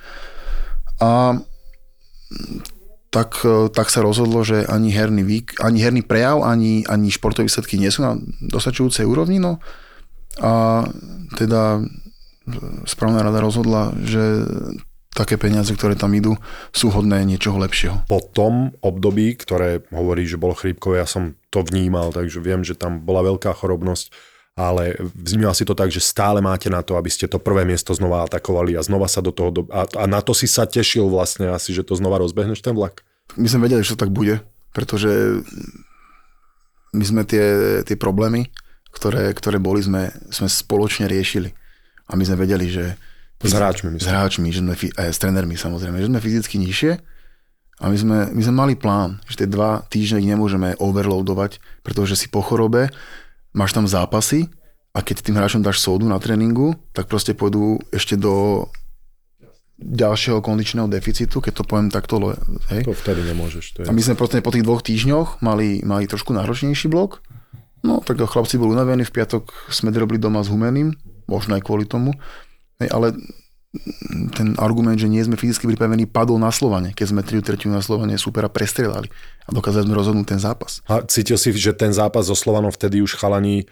A tak, e, tak sa rozhodlo, že ani herný, výk, ani herný prejav, ani, ani športové výsledky nie sú na dostačujúcej úrovni. No. A teda správna rada rozhodla, že také peniaze, ktoré tam idú, sú hodné niečoho lepšieho. Po tom období, ktoré hovorí, že bolo chrípkové, ja som to vnímal, takže viem, že tam bola veľká chorobnosť, ale vnímal si to tak, že stále máte na to, aby ste to prvé miesto znova atakovali a znova sa do toho... Do... A, a na to si sa tešil vlastne asi, že to znova rozbehneš ten vlak? My sme vedeli, že to tak bude, pretože my sme tie, tie problémy, ktoré, ktoré boli, sme, sme spoločne riešili. a my sme vedeli, že S hráčmi, s hráčmi, že sme, aj s trénermi samozrejme, že sme fyzicky nižšie a my sme, my sme mali plán, že tie dva týždne nemôžeme overloadovať, pretože si po chorobe, máš tam zápasy a keď tým hráčom dáš sódu na tréningu, tak proste pôjdu ešte do ďalšieho kondičného deficitu, keď to poviem takto, hej. To vtedy nemôžeš. To je... A my sme proste po tých dvoch týždňoch mali, mali trošku náročnejší blok. No, tak chlapci boli unavení, v piatok sme robili doma s Humeným, možno aj kvôli tomu. Hej, ale ten argument, že nie sme fyzicky pripravení, padol na Slovane, keď sme 3 tretiu na Slovane supera prestrelali a dokázali sme rozhodnúť ten zápas. A cítil si, že ten zápas so Slovanom vtedy už chalani...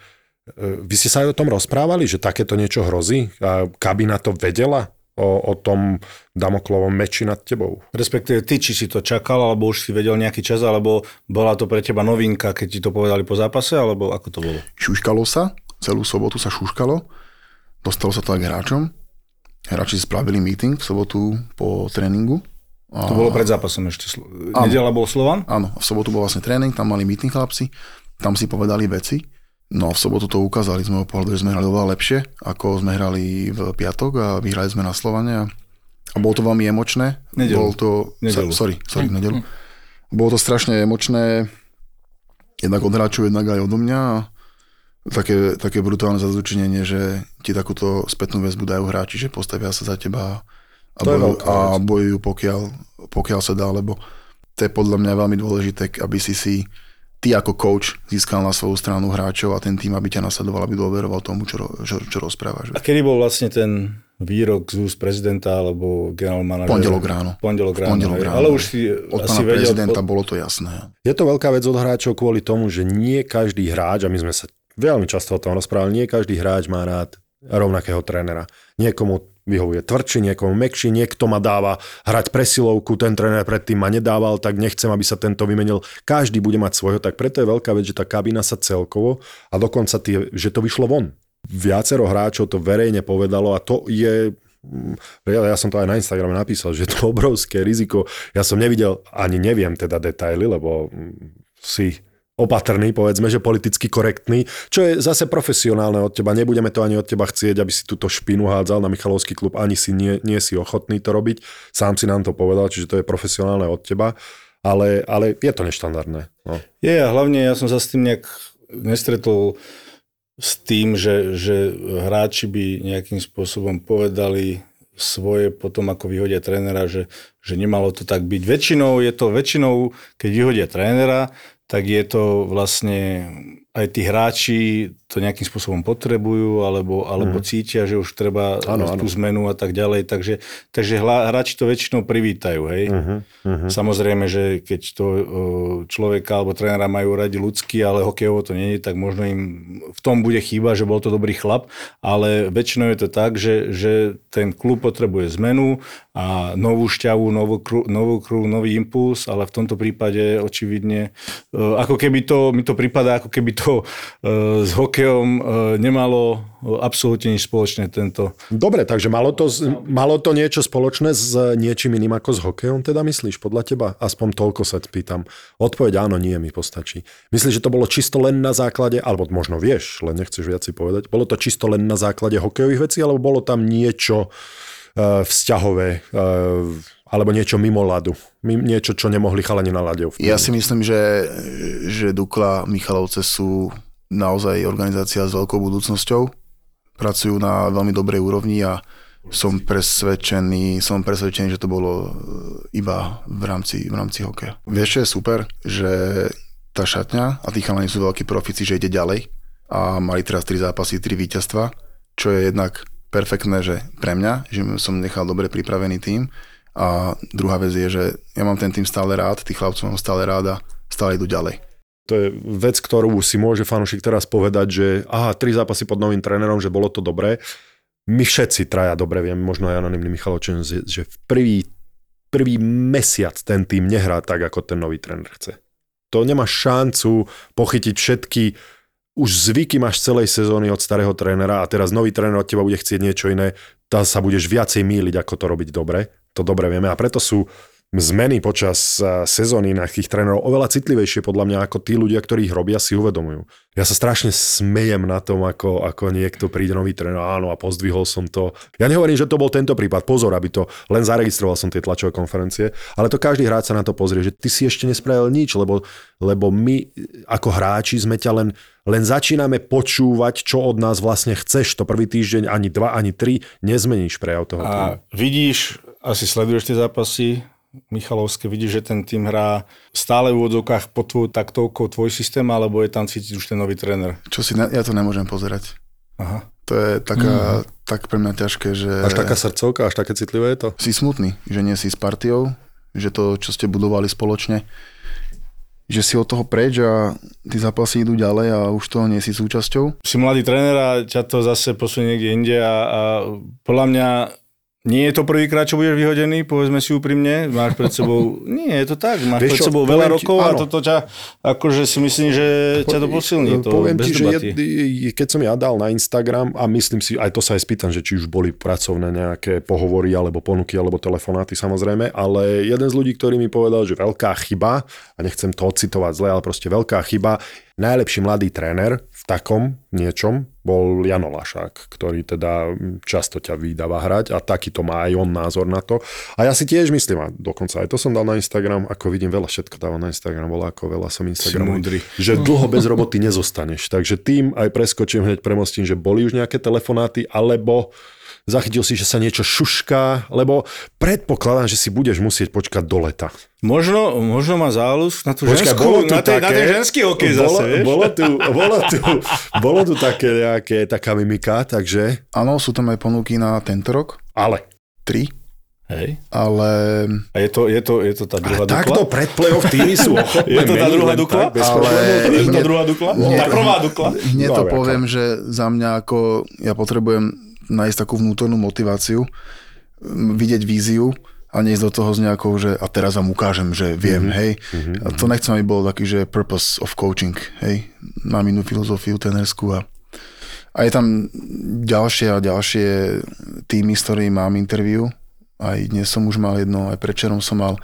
e, Vy ste sa aj o tom rozprávali, že takéto niečo hrozí? A kabina to vedela? O, o tom Damoklovom meči nad tebou? Respektíve ty, či si to čakal, alebo už si vedel nejaký čas, alebo bola to pre teba novinka, keď ti to povedali po zápase, alebo ako to bolo? Šuškalo sa, celú sobotu sa šuškalo, dostalo sa to aj hráčom. Hráči si spravili meeting v sobotu po tréningu. A... To bolo pred zápasom ešte. Slo- Nedela bol Slovan? Áno, v sobotu bol vlastne tréning, tam mali meeting chlapci, tam si povedali veci. No a v sobotu to ukázali, z môjho pohľadu, že sme hrali oveľa lepšie, ako sme hrali v piatok a vyhrali sme na Slovane a, a bolo to veľmi emočné. Nedeľu. Bolo to, Nedeľu. Sa, sorry, sorry, v nedelu. Bolo to strašne emočné, jednak od hráčov, jednak aj odo mňa a také, také brutálne zazučinenie, že ti takúto spätnú väzbu dajú hráči, že postavia sa za teba a, To bojujú, a bojujú pokiaľ, pokiaľ sa dá, lebo to je podľa mňa veľmi dôležité, aby si si ty ako coach získal na svoju stranu hráčov a ten tým, aby ťa nasledoval, aby dôveroval tomu, čo, čo, čo rozprávaš. A kedy bol vlastne ten výrok z úst prezidenta alebo generál manažera? Pondelok ráno. Pondelok ráno. Pondelok ráno. Ale už si Od asi pána vedel... prezidenta bolo to jasné. Je to veľká vec od hráčov kvôli tomu, že nie každý hráč, a my sme sa veľmi často o tom rozprávali, nie každý hráč má rád rovnakého trénera. Niekomu vyhovuje tvrdší, niekomu mekší, niekto ma dáva hrať presilovku, ten tréner predtým ma nedával, tak nechcem, aby sa tento vymenil. Každý bude mať svojho, tak preto je veľká vec, že tá kabína sa celkovo a dokonca tie, že to vyšlo von. Viacero hráčov to verejne povedalo a to je Mm, ja som to aj na Instagrame napísal, že je to [laughs] obrovské riziko. Ja som nevidel, ani neviem teda detaily, lebo mm, si opatrný, povedzme, že politicky korektný, čo je zase profesionálne od teba. Nebudeme to ani od teba chcieť, aby si túto špinu hádzal na Michalovský klub, ani si nie, nie si ochotný to robiť. Sám si nám to povedal, čiže to je profesionálne od teba, ale, ale je to neštandardné. No. Je a hlavne ja som sa s tým nejak nestretol s tým, že, že hráči by nejakým spôsobom povedali svoje potom, ako vyhodia trénera, že, že nemalo to tak byť. Väčšinou je to, väčšinou, keď vyhodia trénera, tak je to vlastne aj tí hráči to nejakým spôsobom potrebujú alebo, alebo mm. cítia, že už treba Áno, tú áno. zmenu a tak ďalej. Takže, takže hla- hráči to väčšinou privítajú. Hej? Uh-huh, uh-huh. Samozrejme, že keď to o, človeka alebo trénera majú radi ľudský, ale hokejovo to nie je, tak možno im v tom bude chýba, že bol to dobrý chlap, ale väčšinou je to tak, že, že ten klub potrebuje zmenu a novú šťavu, novú krú, novú krú, nový impuls, ale v tomto prípade očividne, e, ako keby to, mi to prípada, ako keby to e, s hokejom e, nemalo absolútne nič spoločné tento Dobre, takže malo to, malo to niečo spoločné s niečím iným ako s hokejom, teda myslíš, podľa teba? Aspoň toľko sa pýtam. Odpoveď áno, nie mi postačí. Myslíš, že to bolo čisto len na základe, alebo možno vieš, len nechceš viac si povedať, bolo to čisto len na základe hokejových vecí, alebo bolo tam niečo uh, vzťahové, uh, alebo niečo mimo ľadu? Niečo, čo nemohli chalani na ľade? Ja si myslím, že, že Dukla Michalovce sú naozaj organizácia s veľkou budúcnosťou. Pracujú na veľmi dobrej úrovni a som presvedčený, som presvedčený, že to bolo e, iba v rámci, v rámci hokeja. Vieš, čo je super? Že tá šatňa a tí chalani sú veľkí profici, že ide ďalej a mali teraz tri zápasy, tri víťazstva, čo je jednak perfektné, že pre mňa, že som nechal dobre pripravený tým a druhá vec je, že ja mám ten tým stále rád, tých chlapcov mám stále rád a stále idú ďalej. To je vec, ktorú si môže fanúšik teraz povedať, že aha, tri zápasy pod novým trénerom, že bolo to dobré. My všetci traja dobre vieme, možno aj anonimný Michalovčen, že v prvý, prvý mesiac ten tým nehrá tak, ako ten nový tréner chce. To nemá šancu pochytiť všetky už zvyky máš celej sezóny od starého trénera a teraz nový tréner od teba bude chcieť niečo iné, tá sa budeš viacej míliť, ako to robiť dobre. To dobre vieme a preto sú zmeny počas eh, sezóny na tých trénerov oveľa citlivejšie podľa mňa ako tí ľudia, ktorí ich robia, si uvedomujú. Ja sa strašne smejem na tom, ako, ako niekto príde nový tréner, áno a pozdvihol som to. Ja nehovorím, že to bol tento prípad, pozor, aby to len zaregistroval som tie tlačové konferencie, ale to každý hráč sa na to pozrie, že ty si ešte nespravil nič, lebo, lebo my ako hráči sme ťa len, len začíname počúvať, čo od nás vlastne chceš. To prvý týždeň ani dva, ani tri nezmeníš prejav toho. týmu. A vidíš, asi sleduješ tie zápasy, Michalovské, vidíš, že ten tým hrá stále v úvodzovkách pod tvojou taktovkou tvoj systém, alebo je tam cítiť už ten nový tréner? Čo si, ne, ja to nemôžem pozerať. Aha. To je taká, mm. tak pre mňa ťažké, že Až taká srdcovka, až také citlivé je to? si smutný, že nie si s partiou, že to, čo ste budovali spoločne, že si od toho preč a tí zápasy idú ďalej a už toho nie si súčasťou. Si mladý tréner a ťa to zase posunie niekde inde a, a podľa mňa nie je to prvýkrát, čo budeš vyhodený, povedzme si úprimne. Máš pred sebou, [laughs] nie je to tak, máš Vieš pred sebou veľa ti- rokov a áno. toto ťa, akože si myslím, že ťa to posilní. To Poviem ti, že je, keď som ja dal na Instagram a myslím si, aj to sa aj spýtam, že či už boli pracovné nejaké pohovory alebo ponuky alebo telefonáty samozrejme, ale jeden z ľudí, ktorý mi povedal, že veľká chyba, a nechcem to ocitovať zle, ale proste veľká chyba, najlepší mladý tréner v takom niečom bol Jano Lašák, ktorý teda často ťa vydáva hrať a takýto má aj on názor na to. A ja si tiež myslím, a dokonca aj to som dal na Instagram, ako vidím veľa všetko dávam na Instagram, veľa ako veľa som Instagram že dlho bez roboty nezostaneš. Takže tým aj preskočím hneď premostím, že boli už nejaké telefonáty, alebo zachytil si, že sa niečo šušká, lebo predpokladám, že si budeš musieť počkať do leta. Možno, možno má záľus na tú Počkaj, ženskú, bolo tu na, na také- ten ženský hokej bolo, zase, vieš? Bolo tu, [laughs] bolo tu, bolo tu také nejaké, taká mimika, takže, Áno, sú tam aj ponuky na tento rok, ale, tri, Hej. ale A je to, je to, je to tá druhá takto dukla? pred play-off týmy sú ochotné [laughs] Je to tá druhá dukla? tak, Ale-. Je to druhá dukla? Nie. Tá prvá dukla? hneď to poviem, že za mňa ako ja potrebujem nájsť takú vnútornú motiváciu, vidieť víziu a neísť do toho s nejakou, že a teraz vám ukážem, že viem, mm-hmm. hej. Mm-hmm. A to nechcem, aby bol taký, že purpose of coaching, hej. Mám inú filozofiu tenerskú a a je tam ďalšie a ďalšie týmy, s ktorými mám interview. Aj dnes som už mal jedno, aj predčerom som mal,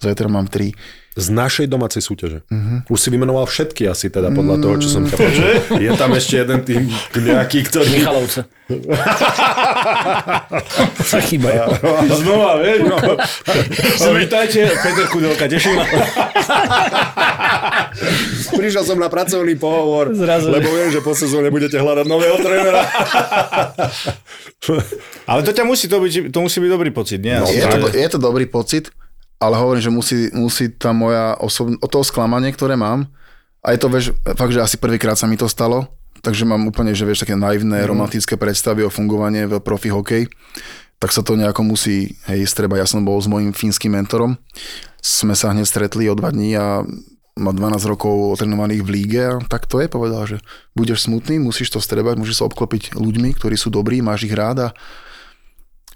zajtra mám tri. Z našej domácej súťaže. Uh-huh. Už si vymenoval všetky asi teda podľa toho, čo som ťa počul. Je tam ešte jeden tým nejaký, ktorý... Michalovce. [laughs] sa chýbajú. Znova, vieš? No. Vítajte, Peter Kudelka, teším. Prišiel som na pracovný pohovor, Zrazu. lebo viem, že po sezóne budete hľadať nového trénera. Ale to ťa musí, to, byť, to musí byť dobrý pocit, nie? No, Je to, je to dobrý pocit, ale hovorím, že musí, musí tá moja osobn... o to sklamanie, ktoré mám, a je to, vieš, fakt, že asi prvýkrát sa mi to stalo, takže mám úplne, že vieš, také naivné, romantické predstavy o fungovanie v profi hokej, tak sa to nejako musí, hej, streba. Ja som bol s mojím fínskym mentorom, sme sa hneď stretli o dva dní a má 12 rokov otrenovaných v líge a tak to je, povedal, že budeš smutný, musíš to strebať, musíš sa obklopiť ľuďmi, ktorí sú dobrí, máš ich rád a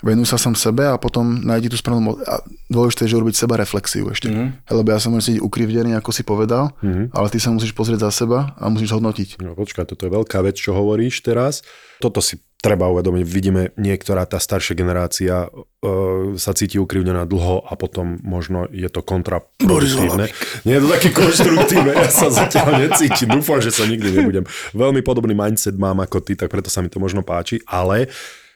venuj sa sám sebe a potom nájdi tú správnu... A dôležité je, že urobiť seba reflexiu ešte. Mm-hmm. Lebo ja sa môžem cítiť ukrivdený, ako si povedal, mm-hmm. ale ty sa musíš pozrieť za seba a musíš hodnotiť. No počkaj, toto je veľká vec, čo hovoríš teraz. Toto si treba uvedomiť. Vidíme, niektorá tá staršia generácia uh, sa cíti ukrivnená dlho a potom možno je to kontraproduktívne. Nie je to také konštruktívne, ja sa zatiaľ necítim. Dúfam, že sa nikdy nebudem. Veľmi podobný mindset mám ako ty, tak preto sa mi to možno páči, ale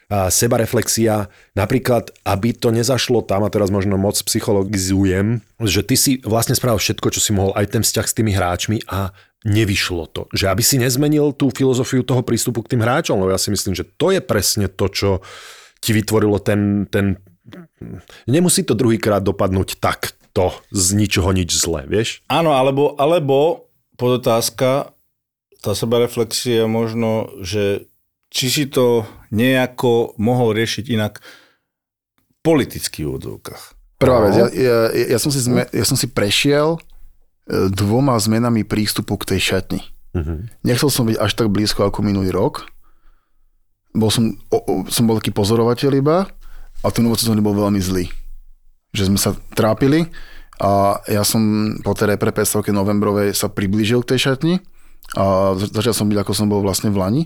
sebareflexia, napríklad, aby to nezašlo tam, a teraz možno moc psychologizujem, že ty si vlastne spravil všetko, čo si mohol, aj ten vzťah s tými hráčmi a nevyšlo to. Že aby si nezmenil tú filozofiu toho prístupu k tým hráčom, lebo ja si myslím, že to je presne to, čo ti vytvorilo ten, ten nemusí to druhýkrát dopadnúť takto, z ničoho nič zle, vieš? Áno, alebo, alebo podotázka, tá sebareflexia možno, že či si to nejako mohol riešiť inak politicky v odzovkách. Prvá vec, ja, ja, ja, som si zme, ja som si prešiel e, dvoma zmenami prístupu k tej šatni. Uh-huh. Nechcel som byť až tak blízko ako minulý rok. Bol som, o, o, som bol taký pozorovateľ iba a ten úvod bol veľmi zlý. Že sme sa trápili a ja som po tej repre novembrovej sa priblížil k tej šatni a za- začal som byť, ako som bol vlastne v Lani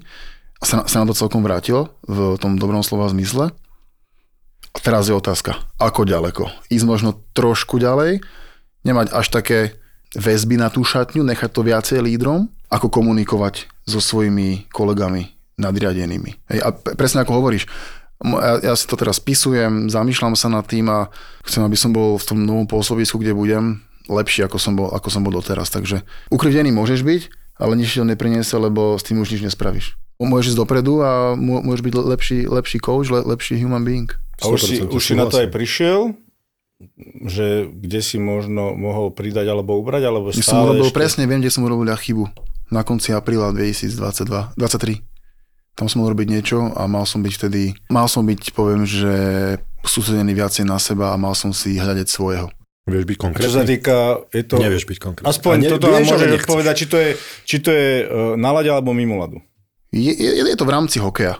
a sa, sa na to celkom vrátil v tom dobrom slova zmysle. A teraz je otázka, ako ďaleko? Ísť možno trošku ďalej, nemať až také väzby na tú šatňu, nechať to viacej lídrom, ako komunikovať so svojimi kolegami nadriadenými. Hej, a presne ako hovoríš, ja, ja si to teraz spisujem, zamýšľam sa nad tým a chcem, aby som bol v tom novom pôsobisku, kde budem, lepší, ako som bol, ako som bol doteraz. Takže ukrivdený môžeš byť, ale nič to nepriniesie, lebo s tým už nič nespravíš. Môžeš ísť dopredu a mô- môžeš byť lepší, lepší coach, le, lepší human being. A už si, 100% už si na to aj prišiel, že kde si možno mohol pridať alebo ubrať, alebo stále som urobil, ešte... presne viem, kde som urobil ja chybu. Na konci apríla 2022, 23. Tam som mal robiť niečo a mal som byť vtedy, mal som byť, poviem, že sústredený viacej na seba a mal som si hľadať svojho. Vieš byť Čo sa konkrétny? týka, je to... Nevieš byť konkrétny. Aspoň A ne- toto vieš, môžeš odpovedať, či to je, či to je uh, na lade alebo mimo ľadu. Je, je, je to v rámci hokeja.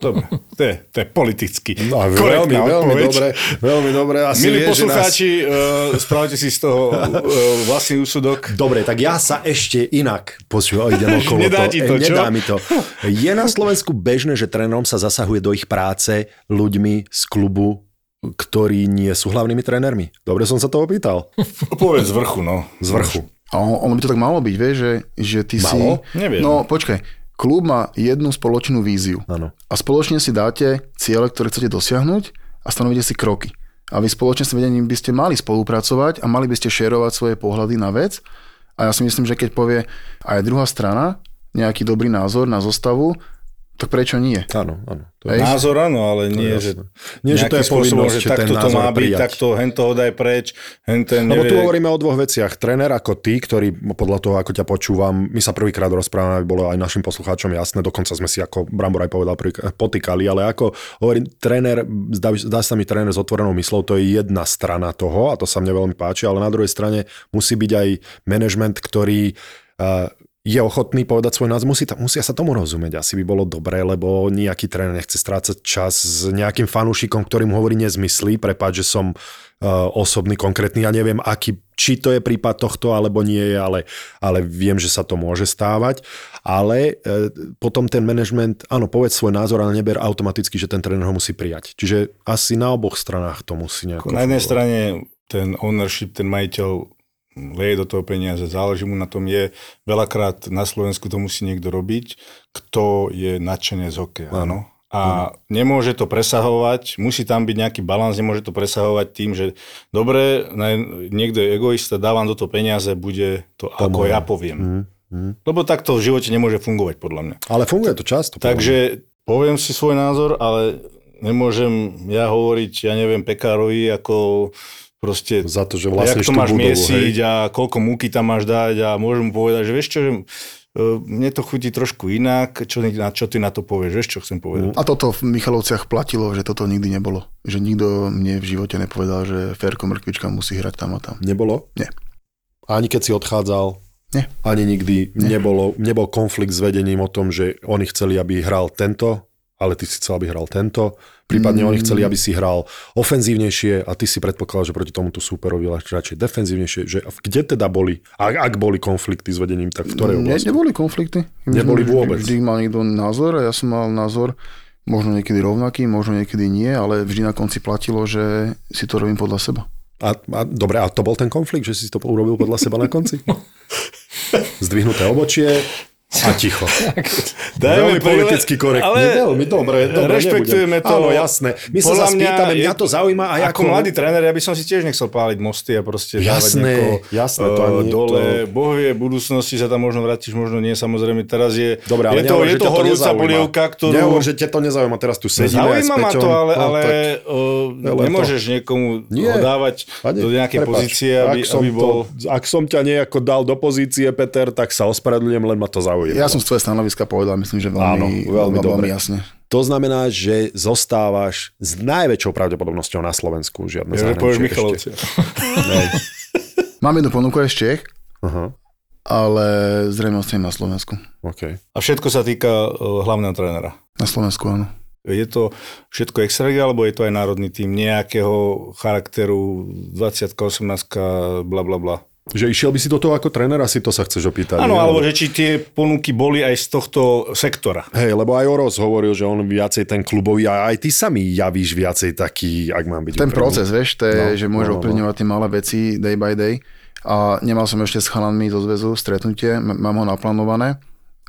Dobre, to je, to je politicky. No, veľmi, veľmi dobre, veľmi dobre. Asi Milí vieš, že nás... poslucháči, uh, spravte si z toho uh, vlastný úsudok. Dobre, tak ja sa ešte inak počuj, idem [laughs] okolo Nedá to. ti to, E, čo? Nedá mi to. Je na Slovensku bežné, že trénerom sa zasahuje do ich práce ľuďmi z klubu, ktorí nie sú hlavnými trénermi? Dobre som sa to opýtal. Povedz z vrchu, no. Z vrchu. A on, ono by to tak malo byť, vieš, že, že ty Malo? si... Neviem. No počkaj, klub má jednu spoločnú víziu Áno. a spoločne si dáte ciele, ktoré chcete dosiahnuť a stanovíte si kroky. A vy spoločne s vedením by ste mali spolupracovať a mali by ste šerovať svoje pohľady na vec. A ja si myslím, že keď povie aj druhá strana nejaký dobrý názor na zostavu, tak prečo nie? Áno, áno. To Hej. je, Názor áno, ale nie, je že. Nie, že to je spôsobom, povinnosť, že takto to má byť, prijať. takto hen to hodaj preč, hen ten Lebo tu nevie- hovoríme o dvoch veciach. Tréner ako ty, ktorý podľa toho, ako ťa počúvam, my sa prvýkrát rozprávame, aby bolo aj našim poslucháčom jasné, dokonca sme si, ako Brambor aj povedal, potýkali, ale ako hovorím, tréner, zdá, zdá sa mi tréner s otvorenou myslou, to je jedna strana toho a to sa mne veľmi páči, ale na druhej strane musí byť aj management, ktorý uh, je ochotný povedať svoj názor, musí, musia sa tomu rozumieť. Asi by bolo dobré, lebo nejaký tréner nechce strácať čas s nejakým fanúšikom, ktorý mu hovorí nezmysly. Prepáč, že som uh, osobný, konkrétny. Ja neviem, aký, či to je prípad tohto, alebo nie je, ale, ale viem, že sa to môže stávať. Ale uh, potom ten management, áno, povedz svoj názor, ale neber automaticky, že ten tréner ho musí prijať. Čiže asi na oboch stranách to musí nejako... Na jednej strane ten ownership, ten majiteľ leje do toho peniaze, záleží mu na tom je, veľakrát na Slovensku to musí niekto robiť, kto je nadšený z hokeja. Áno. A nemôže to presahovať, musí tam byť nejaký balans, nemôže to presahovať tým, že dobre, niekto je egoista, dávam do toho peniaze, bude to ako ja poviem. Lebo takto v živote nemôže fungovať, podľa mňa. Ale funguje to často. Takže poviem si svoj názor, ale nemôžem ja hovoriť, ja neviem, pekárovi, ako proste Za to, že jak vlastníš to máš budovu, miesiť hej. a koľko múky tam máš dať a môžem mu povedať, že vieš čo, že e, mne to chutí trošku inak, čo, na čo ty na to povieš, vieš čo chcem povedať. A toto v Michalovciach platilo, že toto nikdy nebolo. Že nikto mne v živote nepovedal, že Ferko Mrkvička musí hrať tam a tam. Nebolo? Nie. Ani keď si odchádzal? Nie. Ani nikdy nebolo, nebol konflikt s vedením o tom, že oni chceli, aby hral tento, ale ty si chcel, aby hral tento. Prípadne oni chceli, aby si hral ofenzívnejšie a ty si predpokladal, že proti tomuto súperovi radšej defenzívnejšie. Že kde teda boli, ak, ak boli konflikty s vedením, tak v ktorej Ne, oblasti? neboli konflikty. My Neboli sme- vôbec. Vždy mal niekto názor a ja som mal názor možno niekedy rovnaký, možno niekedy nie, ale vždy na konci platilo, že si to robím podľa seba. A, a, dobre, a to bol ten konflikt, že si to urobil podľa seba na konci? [laughs] Zdvihnuté obočie a ticho. Veľmi politicky korektne. Ale veľmi dobre, dobre rešpektujeme nebudem. to. Áno, jasné. My sa zase pýtame, mňa to zaujíma aj ako... ako- mladý tréner, ja by som si tiež nechcel páliť mosty a proste Jasné, dávať jasné, to eh, ani- dole. to- Boh vie, v budúcnosti sa tam možno vrátiš, možno nie, samozrejme teraz je, Dobre, ale je to, nehovor, je to to horúca polievka, ktorú... Nehovor, že ťa to nezaujíma, teraz tu sedíme Zaujíma ma to, ale, No, ale tak uh, len to. nemôžeš niekomu Nie. ho dávať do nejakej pozície, aby, bol... To, ak som ťa nejako dal do pozície, Peter, tak sa ospravedlňujem, len ma to zaujíma. Ja som z tvojej stanoviska povedal, myslím, že veľmi, Áno, veľmi dobre. jasne. To znamená, že zostávaš s najväčšou pravdepodobnosťou na Slovensku. Žiadne Ja, že povieš. Nej. [laughs] Mám jednu ponuku aj z Čech, Aha, ale zrejme ostanem na Slovensku. okay. A všetko sa týka uh, hlavného trénera. Na Slovensku, áno. Je to všetko extraliga, alebo je to aj národný tým nejakého charakteru 20 18 bla bla bla? Že išiel by si do toho ako tréner, asi to sa chceš opýtať. Áno, alebo že či tie ponuky boli aj z tohto sektora. Hej, lebo aj Oros hovoril, že on viacej ten klubový a aj ty sa mi javíš viacej taký, ak mám byť Ten úprimný. proces, vieš, to je, No, no, že môže no, no, no. ovplyvňovať tie malé veci day by day. A nemal som ešte s chalanmi zo zväzu stretnutie, mám ho naplánované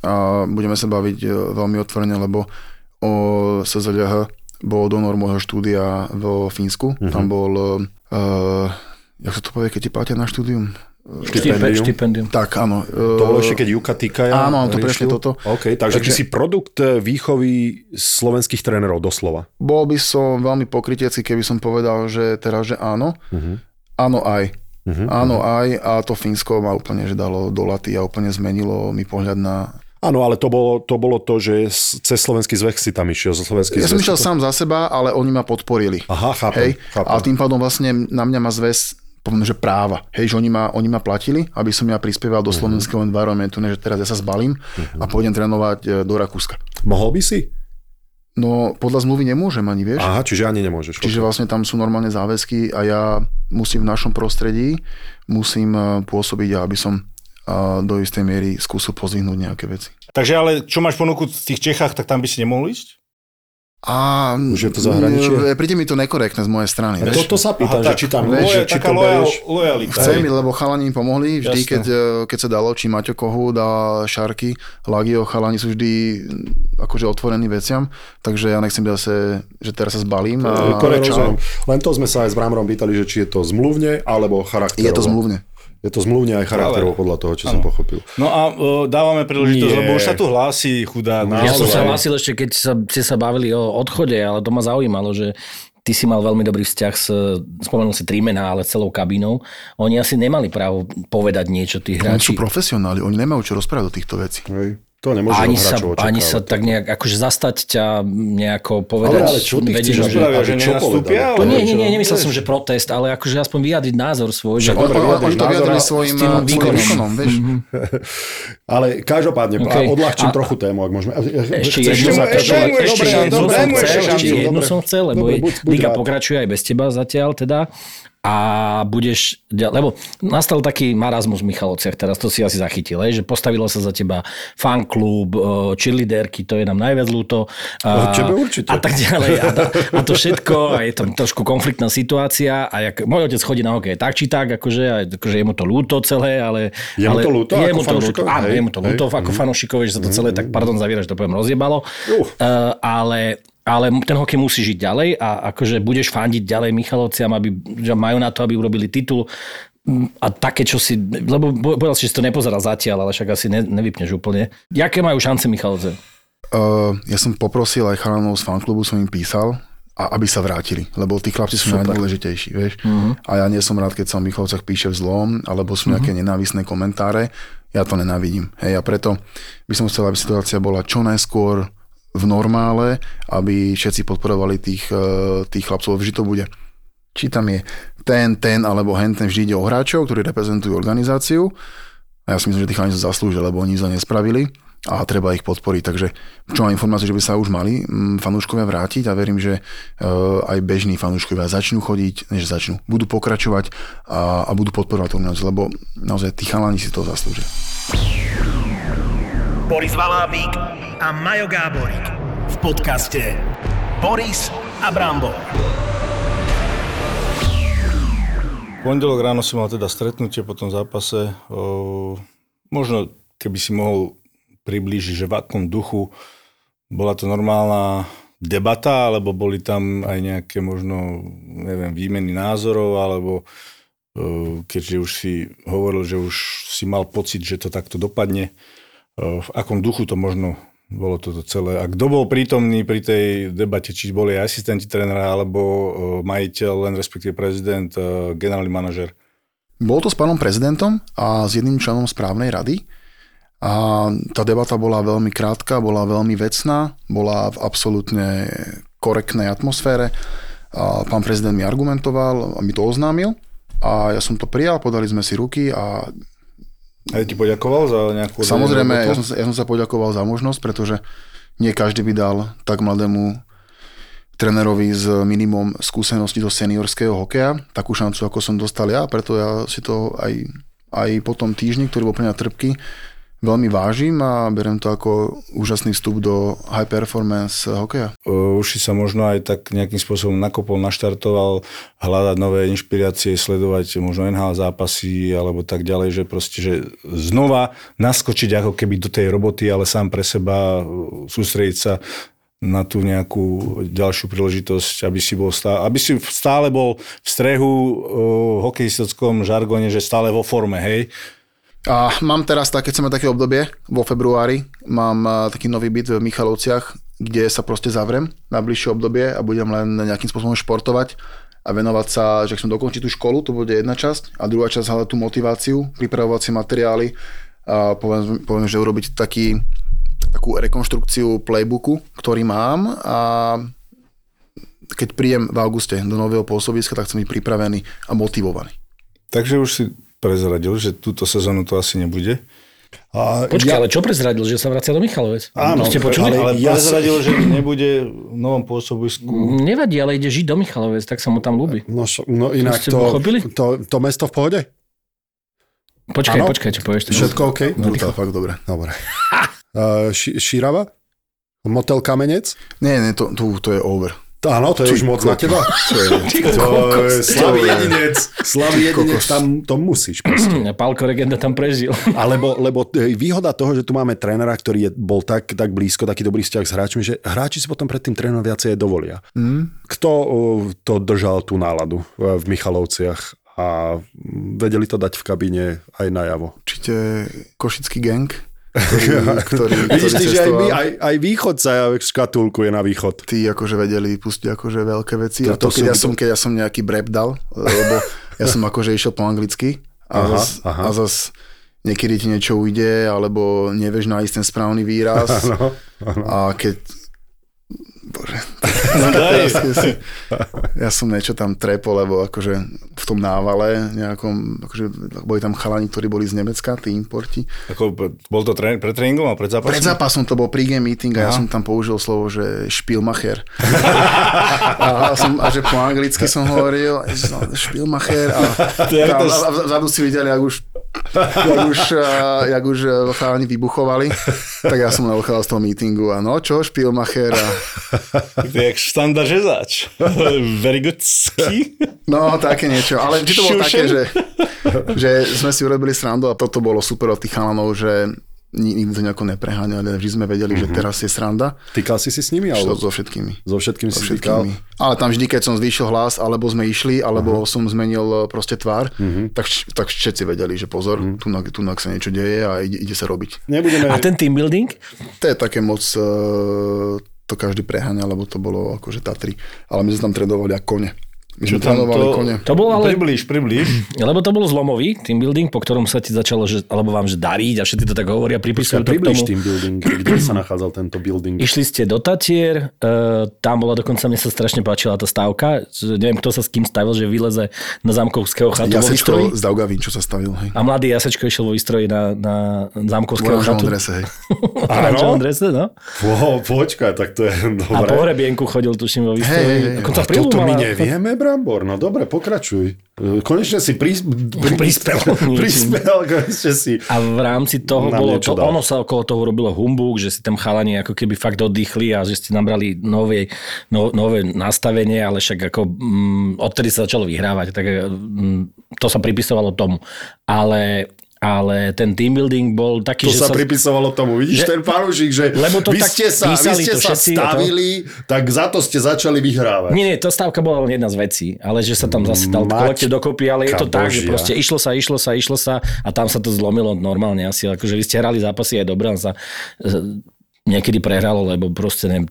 a budeme sa baviť e, veľmi otvorene, lebo o SZLH bol donor môjho štúdia vo Fínsku. Mhm. Tam bol, uh, jak sa to povie, keď ti platia na štúdium? Štipendium. Štipendium. Tak, áno. To bolo ešte, keď Juka Tikaja Áno, áno, to presne toto. OK, takže, takže ty si produkt e, výchovy slovenských trénerov, doslova. Bol by som veľmi pokrytecký, keby som povedal, že teraz, že áno. Mhm. Áno aj. Mhm, Áno aj a to Fínsko ma úplne že dalo do laty a úplne zmenilo mi pohľad na... Áno, ale to bolo, to bolo to, že cez slovenský zväz si tam išiel, zo slovenský Ja som zväz. išiel sám za seba, ale oni ma podporili. Aha, chápem, Hej, chápem. a tým pádom vlastne na mňa má zväz poviem, že práva. Hej, že oni ma, oni ma platili, aby som ja prispieval Mhm. do slovenského environmentu, ne, že teraz ja sa zbalím a pôjdem trénovať e, do Rakúska. Mohol by si? No podľa zmluvy nemôžem ani, vieš. Aha, čiže ani nemôžeš. Čiže vlastne tam sú normálne záväzky a ja musím v našom prostredí, musím e, pôsobiť, aby som e, do istej miery skúsil pozvihnúť nejaké veci. Takže ale čo máš ponuku v tých Čechách, tak tam by si nemohol ísť? A Už je to zahraničie? Príde mi to nekorektné z mojej strany. To, vieš. to sa pýtam, Aha, že či tam vieš, že či to lojal, lojalita. Chcem, lebo chalani im pomohli vždy, keď, e, keď sa dalo, či Maťo Kohút a Šarky, Lagio, chalani sú vždy akože otvorení veciam, takže ja nechcem zase, že teraz sa zbalím. A, Korekt, čau. rozumiem. Len to sme sa aj s Brámrom pýtali, že či je to zmluvne alebo charakterovo. Je to zmluvne. Je to zmluvne aj charakterovo podľa toho, čo som pochopil. No a o, dávame príležitosť, Nie. lebo už sa tu hlási chudá. Ja som sa hlásil ešte, keď sa, ste sa bavili o odchode, ale to ma zaujímalo, že ty si mal veľmi dobrý vzťah s, spomenul si tri mená, ale celou kabinou. Oni asi nemali právo povedať niečo tí Oni sú hráči. profesionáli, oni nemajú čo rozprávať o týchto. Hej. To nemôže Ani sa, ani sa tak nejak, akože zastať ťa nejako povedať. Ale, ale čo ty vedieť, chceš, že- spravia, aby že čo ale- To nie, nie, nie, nemyslel som, že protest, ale akože aspoň vyjadriť názor svoj. Že... On, Dobre, on, oni to a- svojim, svojim výkonom. výkonom, vieš. [laughs] Ale každopádne, OK. okay. odľahčím A- trochu tému, ak môžeme. Ešte jednu, to ešte jednu, Chcel, ešte som chcel, lebo liga pokračuje aj bez teba zatiaľ teda a budeš, lebo nastal taký marazmus v Michalovciach, teraz to si asi zachytil, že postavilo sa za teba fanklub, cheerleaderky, to je nám najviac ľúto. A, tebe určite. A tak ďalej. A, to- a to všetko, a je tam trošku konfliktná situácia a jak, môj otec chodí na hokej tak či tak, akože, a akože je mu to ľúto celé, ale... Je mu to ľúto Je mu to ľúto, áno, je mu to ľúto ako fanúšikovi, že sa to celé tak, pardon, zaviera, že to poviem, rozjebalo. Uh. Uh, ale ale ten hokej musí žiť ďalej a akože budeš fandiť ďalej Michalovciam, aby, že majú na to, aby urobili titul Mm, a také, čo si, lebo bo- povedal si, že si to nepozeral zatiaľ, ale však asi ne, nevypneš úplne. Jaké majú šance Michalovce? Uh, ja som poprosil aj chalanov z fanklubu, som im písal, a aby sa vrátili, lebo tí chlapci sú najdôležitejší, vieš. Uh-huh. A ja nie som rád, keď sa o Michalovcach píše zlom, alebo sú nejaké uh-huh. nenávisné komentáre. Ja to nenávidím. Hej, a preto by som chcel, aby situácia bola čo najskôr v normále, aby všetci podporovali tých, eh, tých chlapcov, vždy to bude. Či tam je ten, ten, alebo hen, ten vždy ide o hráčov, ktorí reprezentujú organizáciu. A ja si myslím, že tí chalani sa zaslúžia, lebo oni to nespravili a treba ich podporiť. Takže čo mám informáciu, že by sa už mali mm, fanúškovia vrátiť a verím, že uh, aj bežní fanúškovia začnú chodiť, než začnú, budú pokračovať a, a budú podporovať tú lebo naozaj tí chalani si to zaslúžia. Boris Valábík a Majo Gáborík v podcaste Boris a Brambor. Pondelok ráno si mal teda stretnutie po tom zápase. O, možno keby si mohol priblížiť, že v akom duchu bola to normálna debata, alebo boli tam aj nejaké možno, neviem, výmeny názorov, alebo keďže už si hovoril, že už si mal pocit, že to takto dopadne, v akom duchu to možno bolo toto celé. A kto bol prítomný pri tej debate, či boli asistenti trénera, alebo majiteľ, len respektíve prezident, generálny manažer? Bol to s pánom prezidentom a s jedným členom správnej rady. A tá debata bola veľmi krátka, bola veľmi vecná, bola v absolútne korektnej atmosfére. A pán prezident mi argumentoval a mi to oznámil. A ja som to prijal, podali sme si ruky a A ja ti poďakoval za nejakú... Samozrejme, ja som, sa, ja som sa poďakoval za možnosť, pretože nie každý by dal tak mladému trénerovi s minimum skúseností do seniorského hokeja takú šancu, ako som dostal ja, preto ja si to aj aj po tom týždni, ktorý bol pre mňa trpký, veľmi vážim a berem to ako úžasný vstup do high performance hokeja. Už si sa možno aj tak nejakým spôsobom nakopol, naštartoval, hľadať nové inšpirácie, sledovať možno NHL zápasy alebo tak ďalej, že proste, že znova naskočiť ako keby do tej roboty, ale sám pre seba sústrediť sa na tú nejakú ďalšiu príležitosť, aby si, bol stále, aby si stále bol v strehu v hokejistickom žargone, že stále vo forme, hej? A mám teraz, tak, keď chceme také obdobie, vo februári, mám taký nový byt v Michalovciach, kde sa proste zavrem na bližšie obdobie a budem len nejakým spôsobom športovať a venovať sa, že chcem dokončiť tú školu, to bude jedna časť, a druhá časť hľadať tú motiváciu, pripravovať si materiály a poviem, poviem že urobiť taký, takú rekonštrukciu playbooku, ktorý mám a keď príjem v auguste do nového pôsobiska, tak chcem byť pripravený a motivovaný. Takže už si prezradil, že túto sezónu to asi nebude. A Počkaj, ja... ale čo prezradil, že sa vracia do Michalovec? Áno, ste počuli? ale ja prezradil, že nebude v novom pôsobisku. Nevadí, ale ide žiť do Michalovec, tak sa mu tam ľúbi. No, no inak to, to, to mesto v pohode? Počkaj, ano? počkaj, čo povieš. Všetko OK? No, to fakt dobre. Dobre. Uh, [laughs] ši, šírava? Motel Kamenec? Nie, nie, to, to, to je over. Áno, to je už moc na teba. [laughs] To je slavý jedinec. Slavý jedinec, tam to musíš. Pálko Regenda tam prežil. [laughs] Alebo, lebo e, výhoda toho, že tu máme trénera, ktorý je, bol tak, tak blízko, taký dobrý vzťah s hráčmi, že hráči si potom pred tým trénerom viacej dovolia. Mm. Kto to držal tú náladu v Michalovciach a vedeli to dať v kabíne aj najavo? Určite Košický gang ktorý, [laughs] ktorý, Vidíš ty, že aj, my, aj, aj východ sa škatulkuje na východ. Tí akože vedeli pustiť akože veľké veci. To, a to, keď, ja som, keď ja som nejaký brep dal, lebo ja som akože išiel po anglicky a, aha, zas, aha. a zas niekedy ti niečo ujde, alebo nevieš nájsť ten správny výraz. [laughs] Ano, ano. A keď Bože. No daj. ja som niečo tam trepol, lebo akože v tom návale nejakom, akože boli tam chalani, ktorí boli z Nemecka, tí importi. Ako, bol to trén, pred tréningom a pred zápasom? Pred zápasom to bol pre-game meeting a Aha. ja som tam použil slovo, že špilmacher. a, som, a že po anglicky som hovoril, špilmacher a, a, a, a vzadu si videli, ak už jak už, jak už chalani vybuchovali, tak ja som neochádzal z toho meetingu a no čo, špilmacher a Jak štanda žezač. [laughs] Very good ski. No, také niečo. Ale či to bolo také, že, že sme si urobili srandu a toto bolo super od tých chalanov, že nikdy to nejako nepreháňali, vždy sme vedeli, mm-hmm. že mhm. teraz je sranda. Týkal si si s nimi? Alebo? So, so všetkými. So všetkými so si všetkými. Ale tam vždy, keď som zvýšil hlas, alebo sme išli, alebo uh-huh. som zmenil e, proste tvár, mm-hmm. tak, tak všetci vedeli, že pozor, mm-hmm. tu, tu sa niečo deje a ide, ide sa robiť. Nebudeme... A ten team building? To je také moc uh, to každý preháňal, lebo to bolo akože Tatry. Ale my sme tam tredovali ako kone. My sme trénovali to, kone. To bol ale... Približ, približ. [clears throat] Lebo to bol zlomový team building, po ktorom sa ti začalo, že, alebo vám že dariť a všetci to tak hovoria, pripisujú to približ team building, kde sa nachádzal tento building. [clears throat] Išli ste do Tatier, uh, tam bola dokonca, mne sa strašne páčila tá stávka, že neviem, kto sa s kým stavil, že vyleze na zámkovského chatu vo výstroji. z Daugavín, čo sa stavil. Hej. A mladý Jasečko išiel vo výstroji na, na zámkovského chatu. Drese, hej. [laughs] Áno? Drese, no. Po, počkaj, tak to je dobré. A po hrebienku chodil, tuším, vo výstroji. Hey, hey, hey. A toto my nevieme, Brambor, no dobre pokračuj. Konečne si pris, [laughs] pri, prispel. [laughs] prispel, konečne si. A v rámci toho bolo, to, ono sa okolo toho robilo humbug, že si tam chalani ako keby fakt oddychli a že ste nabrali nové, no, nové nastavenie, ale však ako mm, odtedy sa začalo vyhrávať, tak mm, to sa pripisovalo tomu. Ale ale ten team building bol taký, to že sa... sa pripisovalo tomu. Vidíš že, ten fanúšik, že lebo to vy ste sa, vy ste sa stavili, to... tak za to ste začali vyhrávať. Nie, nie, to stávka bola len jedna z vecí, ale že sa tam zase dal kolektív dokopy, ale je to tak, že proste išlo sa, išlo sa, išlo sa a tam sa to zlomilo normálne asi, akože vy ste hrali zápasy aj dobré, sa niekedy prehralo, lebo proste neviem,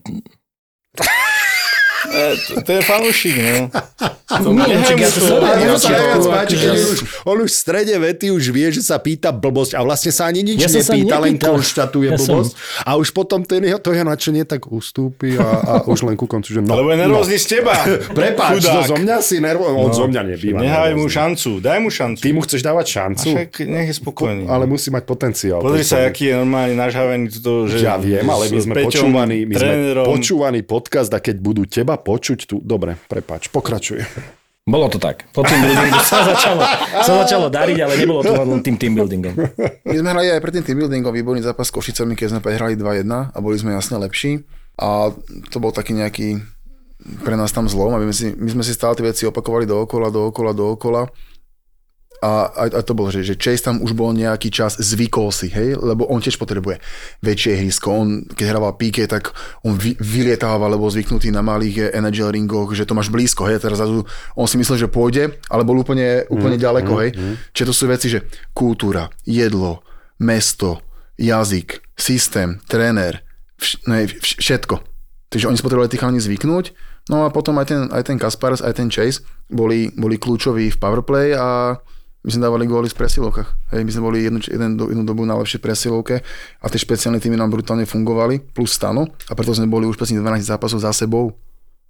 [laughs] to, to je fanúšik, no. On už v strede vety už vie, že sa pýta blbosť a vlastne sa ani nič ja nepýta, len konštatuje ja blbosť. Som... A už potom ten jeho, to jeho nadšenie tak ustúpi a, a už len ku koncu, že no. Lebo je nervózny no. z teba. [laughs] Prepáč, to zo mňa si nervózny. On no. zo mňa nebýva. Nehaj mu šancu, daj mu šancu. Ty mu chceš dávať šancu? A však nech je spokojný. Ale musí mať potenciál. Pozri sa, aký je normálne nažhavený. To, že ja viem, ale my sme počúvaní, my sme počúvaný podcast a keď budú teba počuť tu... Dobre, prepáč, pokračuj. Bolo to tak. Po team buildingu sa začalo, sa začalo dariť, ale nebolo to len tým team buildingom. My sme hrali aj pred tým team buildingom výborný zápas s Košicami, keď sme prehrali 2-1 a boli sme jasne lepší. A to bol taký nejaký pre nás tam zlom a my, si, my sme si stále tie veci opakovali dookola, dookola, dookola a, a, a to bolo, že, že Chase tam už bol nejaký čas, zvykol si, hej, lebo on tiež potrebuje väčšie ihrisko. On, keď hrával PK, tak on vy, vylietával, lebo zvyknutý na malých energy ringoch, že to máš blízko, hej, teraz zrazu on si myslel, že pôjde, ale bol úplne, úplne mm, ďaleko, mm, hej. Mm. Čiže to sú veci, že kultúra, jedlo, mesto, jazyk, systém, tréner, vš, ne, vš, všetko. Takže oni si potrebovali tých chalani zvyknúť, no a potom aj ten, aj ten Kaspars, aj ten Chase boli, boli kľúčoví v powerplay a my sme dávali góly v presilovkách. Hej, my sme boli jednu, jeden, jednu dobu na lepšej presilovke a tie špeciálne týmy nám brutálne fungovali, plus stano a preto sme boli už 12 zápasov za sebou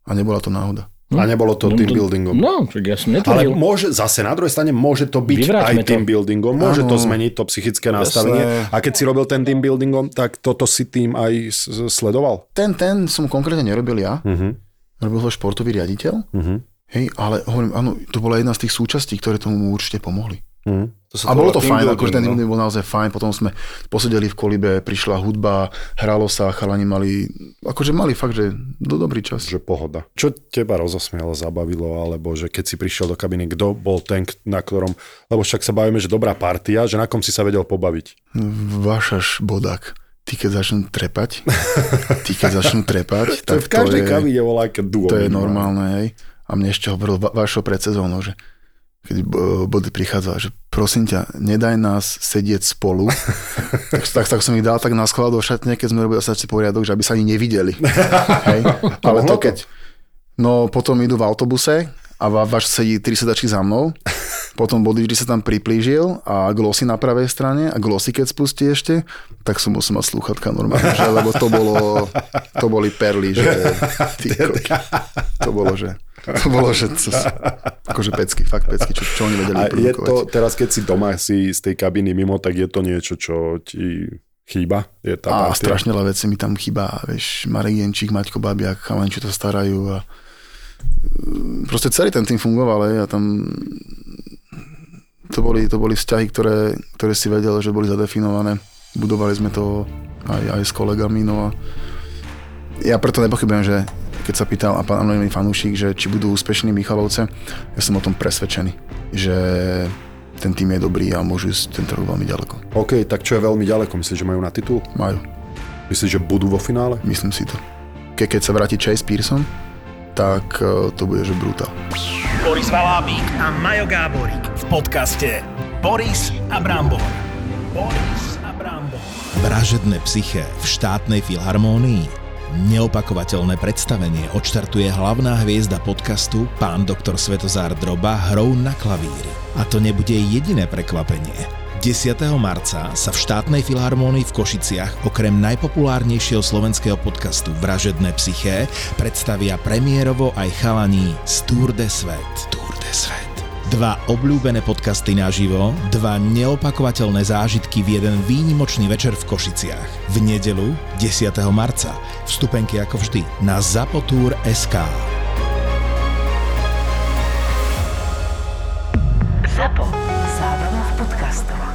a nebola to náhoda. A nebolo to No, team to- buildingom. No, ja som Ale netvrdil. môže, zase na druhej strane môže to byť Vyvráťme aj team to. buildingom, môže to Áno. zmeniť to psychické nastavenie. A keď si robil ten team buildingom, tak toto si tým aj sledoval? Ten, ten som konkrétne nerobil ja, Uh-huh. robil ho športový riaditeľ, Uh-huh. Hej, ale hovorím, áno, to bola jedna z tých súčastí, ktoré tomu určite pomohli. Uh-huh. A bolo to fajn, akože ten team bol naozaj fajn, potom sme posedeli v kolibe, prišla hudba, hralo sa, chalani mali, akože mali fakt, že do dobrý čas. Že pohoda. Čo teba rozosmielo, zabavilo, alebo že keď si prišiel do kabiny, kto bol ten, na ktorom, lebo však sa bavíme, že dobrá partia, že na kom si sa vedel pobaviť. Vašaš bodák. Ty keď začnú trepať, ty keď začnú trepať, To je tak v každej to kabine volá duo. to je normálne, hej. A mne ešte hovoril va- vašo pred sezónou, že keď body prichádzala, že prosím ťa, nedaj nás sedieť spolu. [laughs] tak, tak, tak, som ich dal tak na sklad do šatne, keď sme robili asi poriadok, že aby sa ani nevideli. [laughs] Hej? Ale to keď... No potom idú v autobuse a váš sedí tri sedačky za mnou, potom body vždy sa tam priplížil a glosy na pravej strane a glosy keď spustí ešte, tak som musel mať slúchatka normálne, že, lebo to bolo, to boli perly, že ty, kokos. to bolo, že to bolo, že to, akože pecky, fakt pecky, čo, čo oni vedeli A je to, teraz keď si doma si z tej kabiny mimo, tak je to niečo, čo ti chýba? Je tá A partia? strašne veľa vecí mi tam chýba, vieš, Marek Jenčík, Maťko Babiak, chalani, čo to starajú a mm, proste celý ten tým fungoval, hej, a tam to boli, to boli vzťahy, ktoré, ktoré si vedel, že boli zadefinované. Budovali sme to aj, aj s kolegami, no a ja preto nepochybujem, že keď sa pýtal a pán anonimný fanúšik, že či budú úspešní Michalovce, ja som o tom presvedčený, že ten tým je dobrý a môžu ísť tento rok veľmi ďaleko. OK, tak čo je veľmi ďaleko? Myslíš, že majú na titul? Majú. Myslíš, že budú vo finále? Myslím si to. Ke, keď sa vráti Chase Pearson, tak eh, to bude, že brutál. Boris Valábík a Majo Gáborík v podcaste Boris a Brambor. Boris a Brambor. Vražedné psyché v štátnej filharmónii. Neopakovateľné predstavenie odštartuje hlavná hviezda podcastu pán doktor Svetozár Droba hrou na klavíri. A to nebude jediné prekvapenie. 10. marca sa v štátnej filharmónii v Košiciach okrem najpopulárnejšieho slovenského podcastu Vražedné psyché predstavia premiérovo aj chalaní z Tour de Svet. Tour de Svet. Dva obľúbené podcasty naživo, dva neopakovateľné zážitky v jeden výnimočný večer v Košiciach. V nedelu 10. marca. Vstupenky ako vždy na Zapotur.sk. Zapo. Zábrná v podcastov.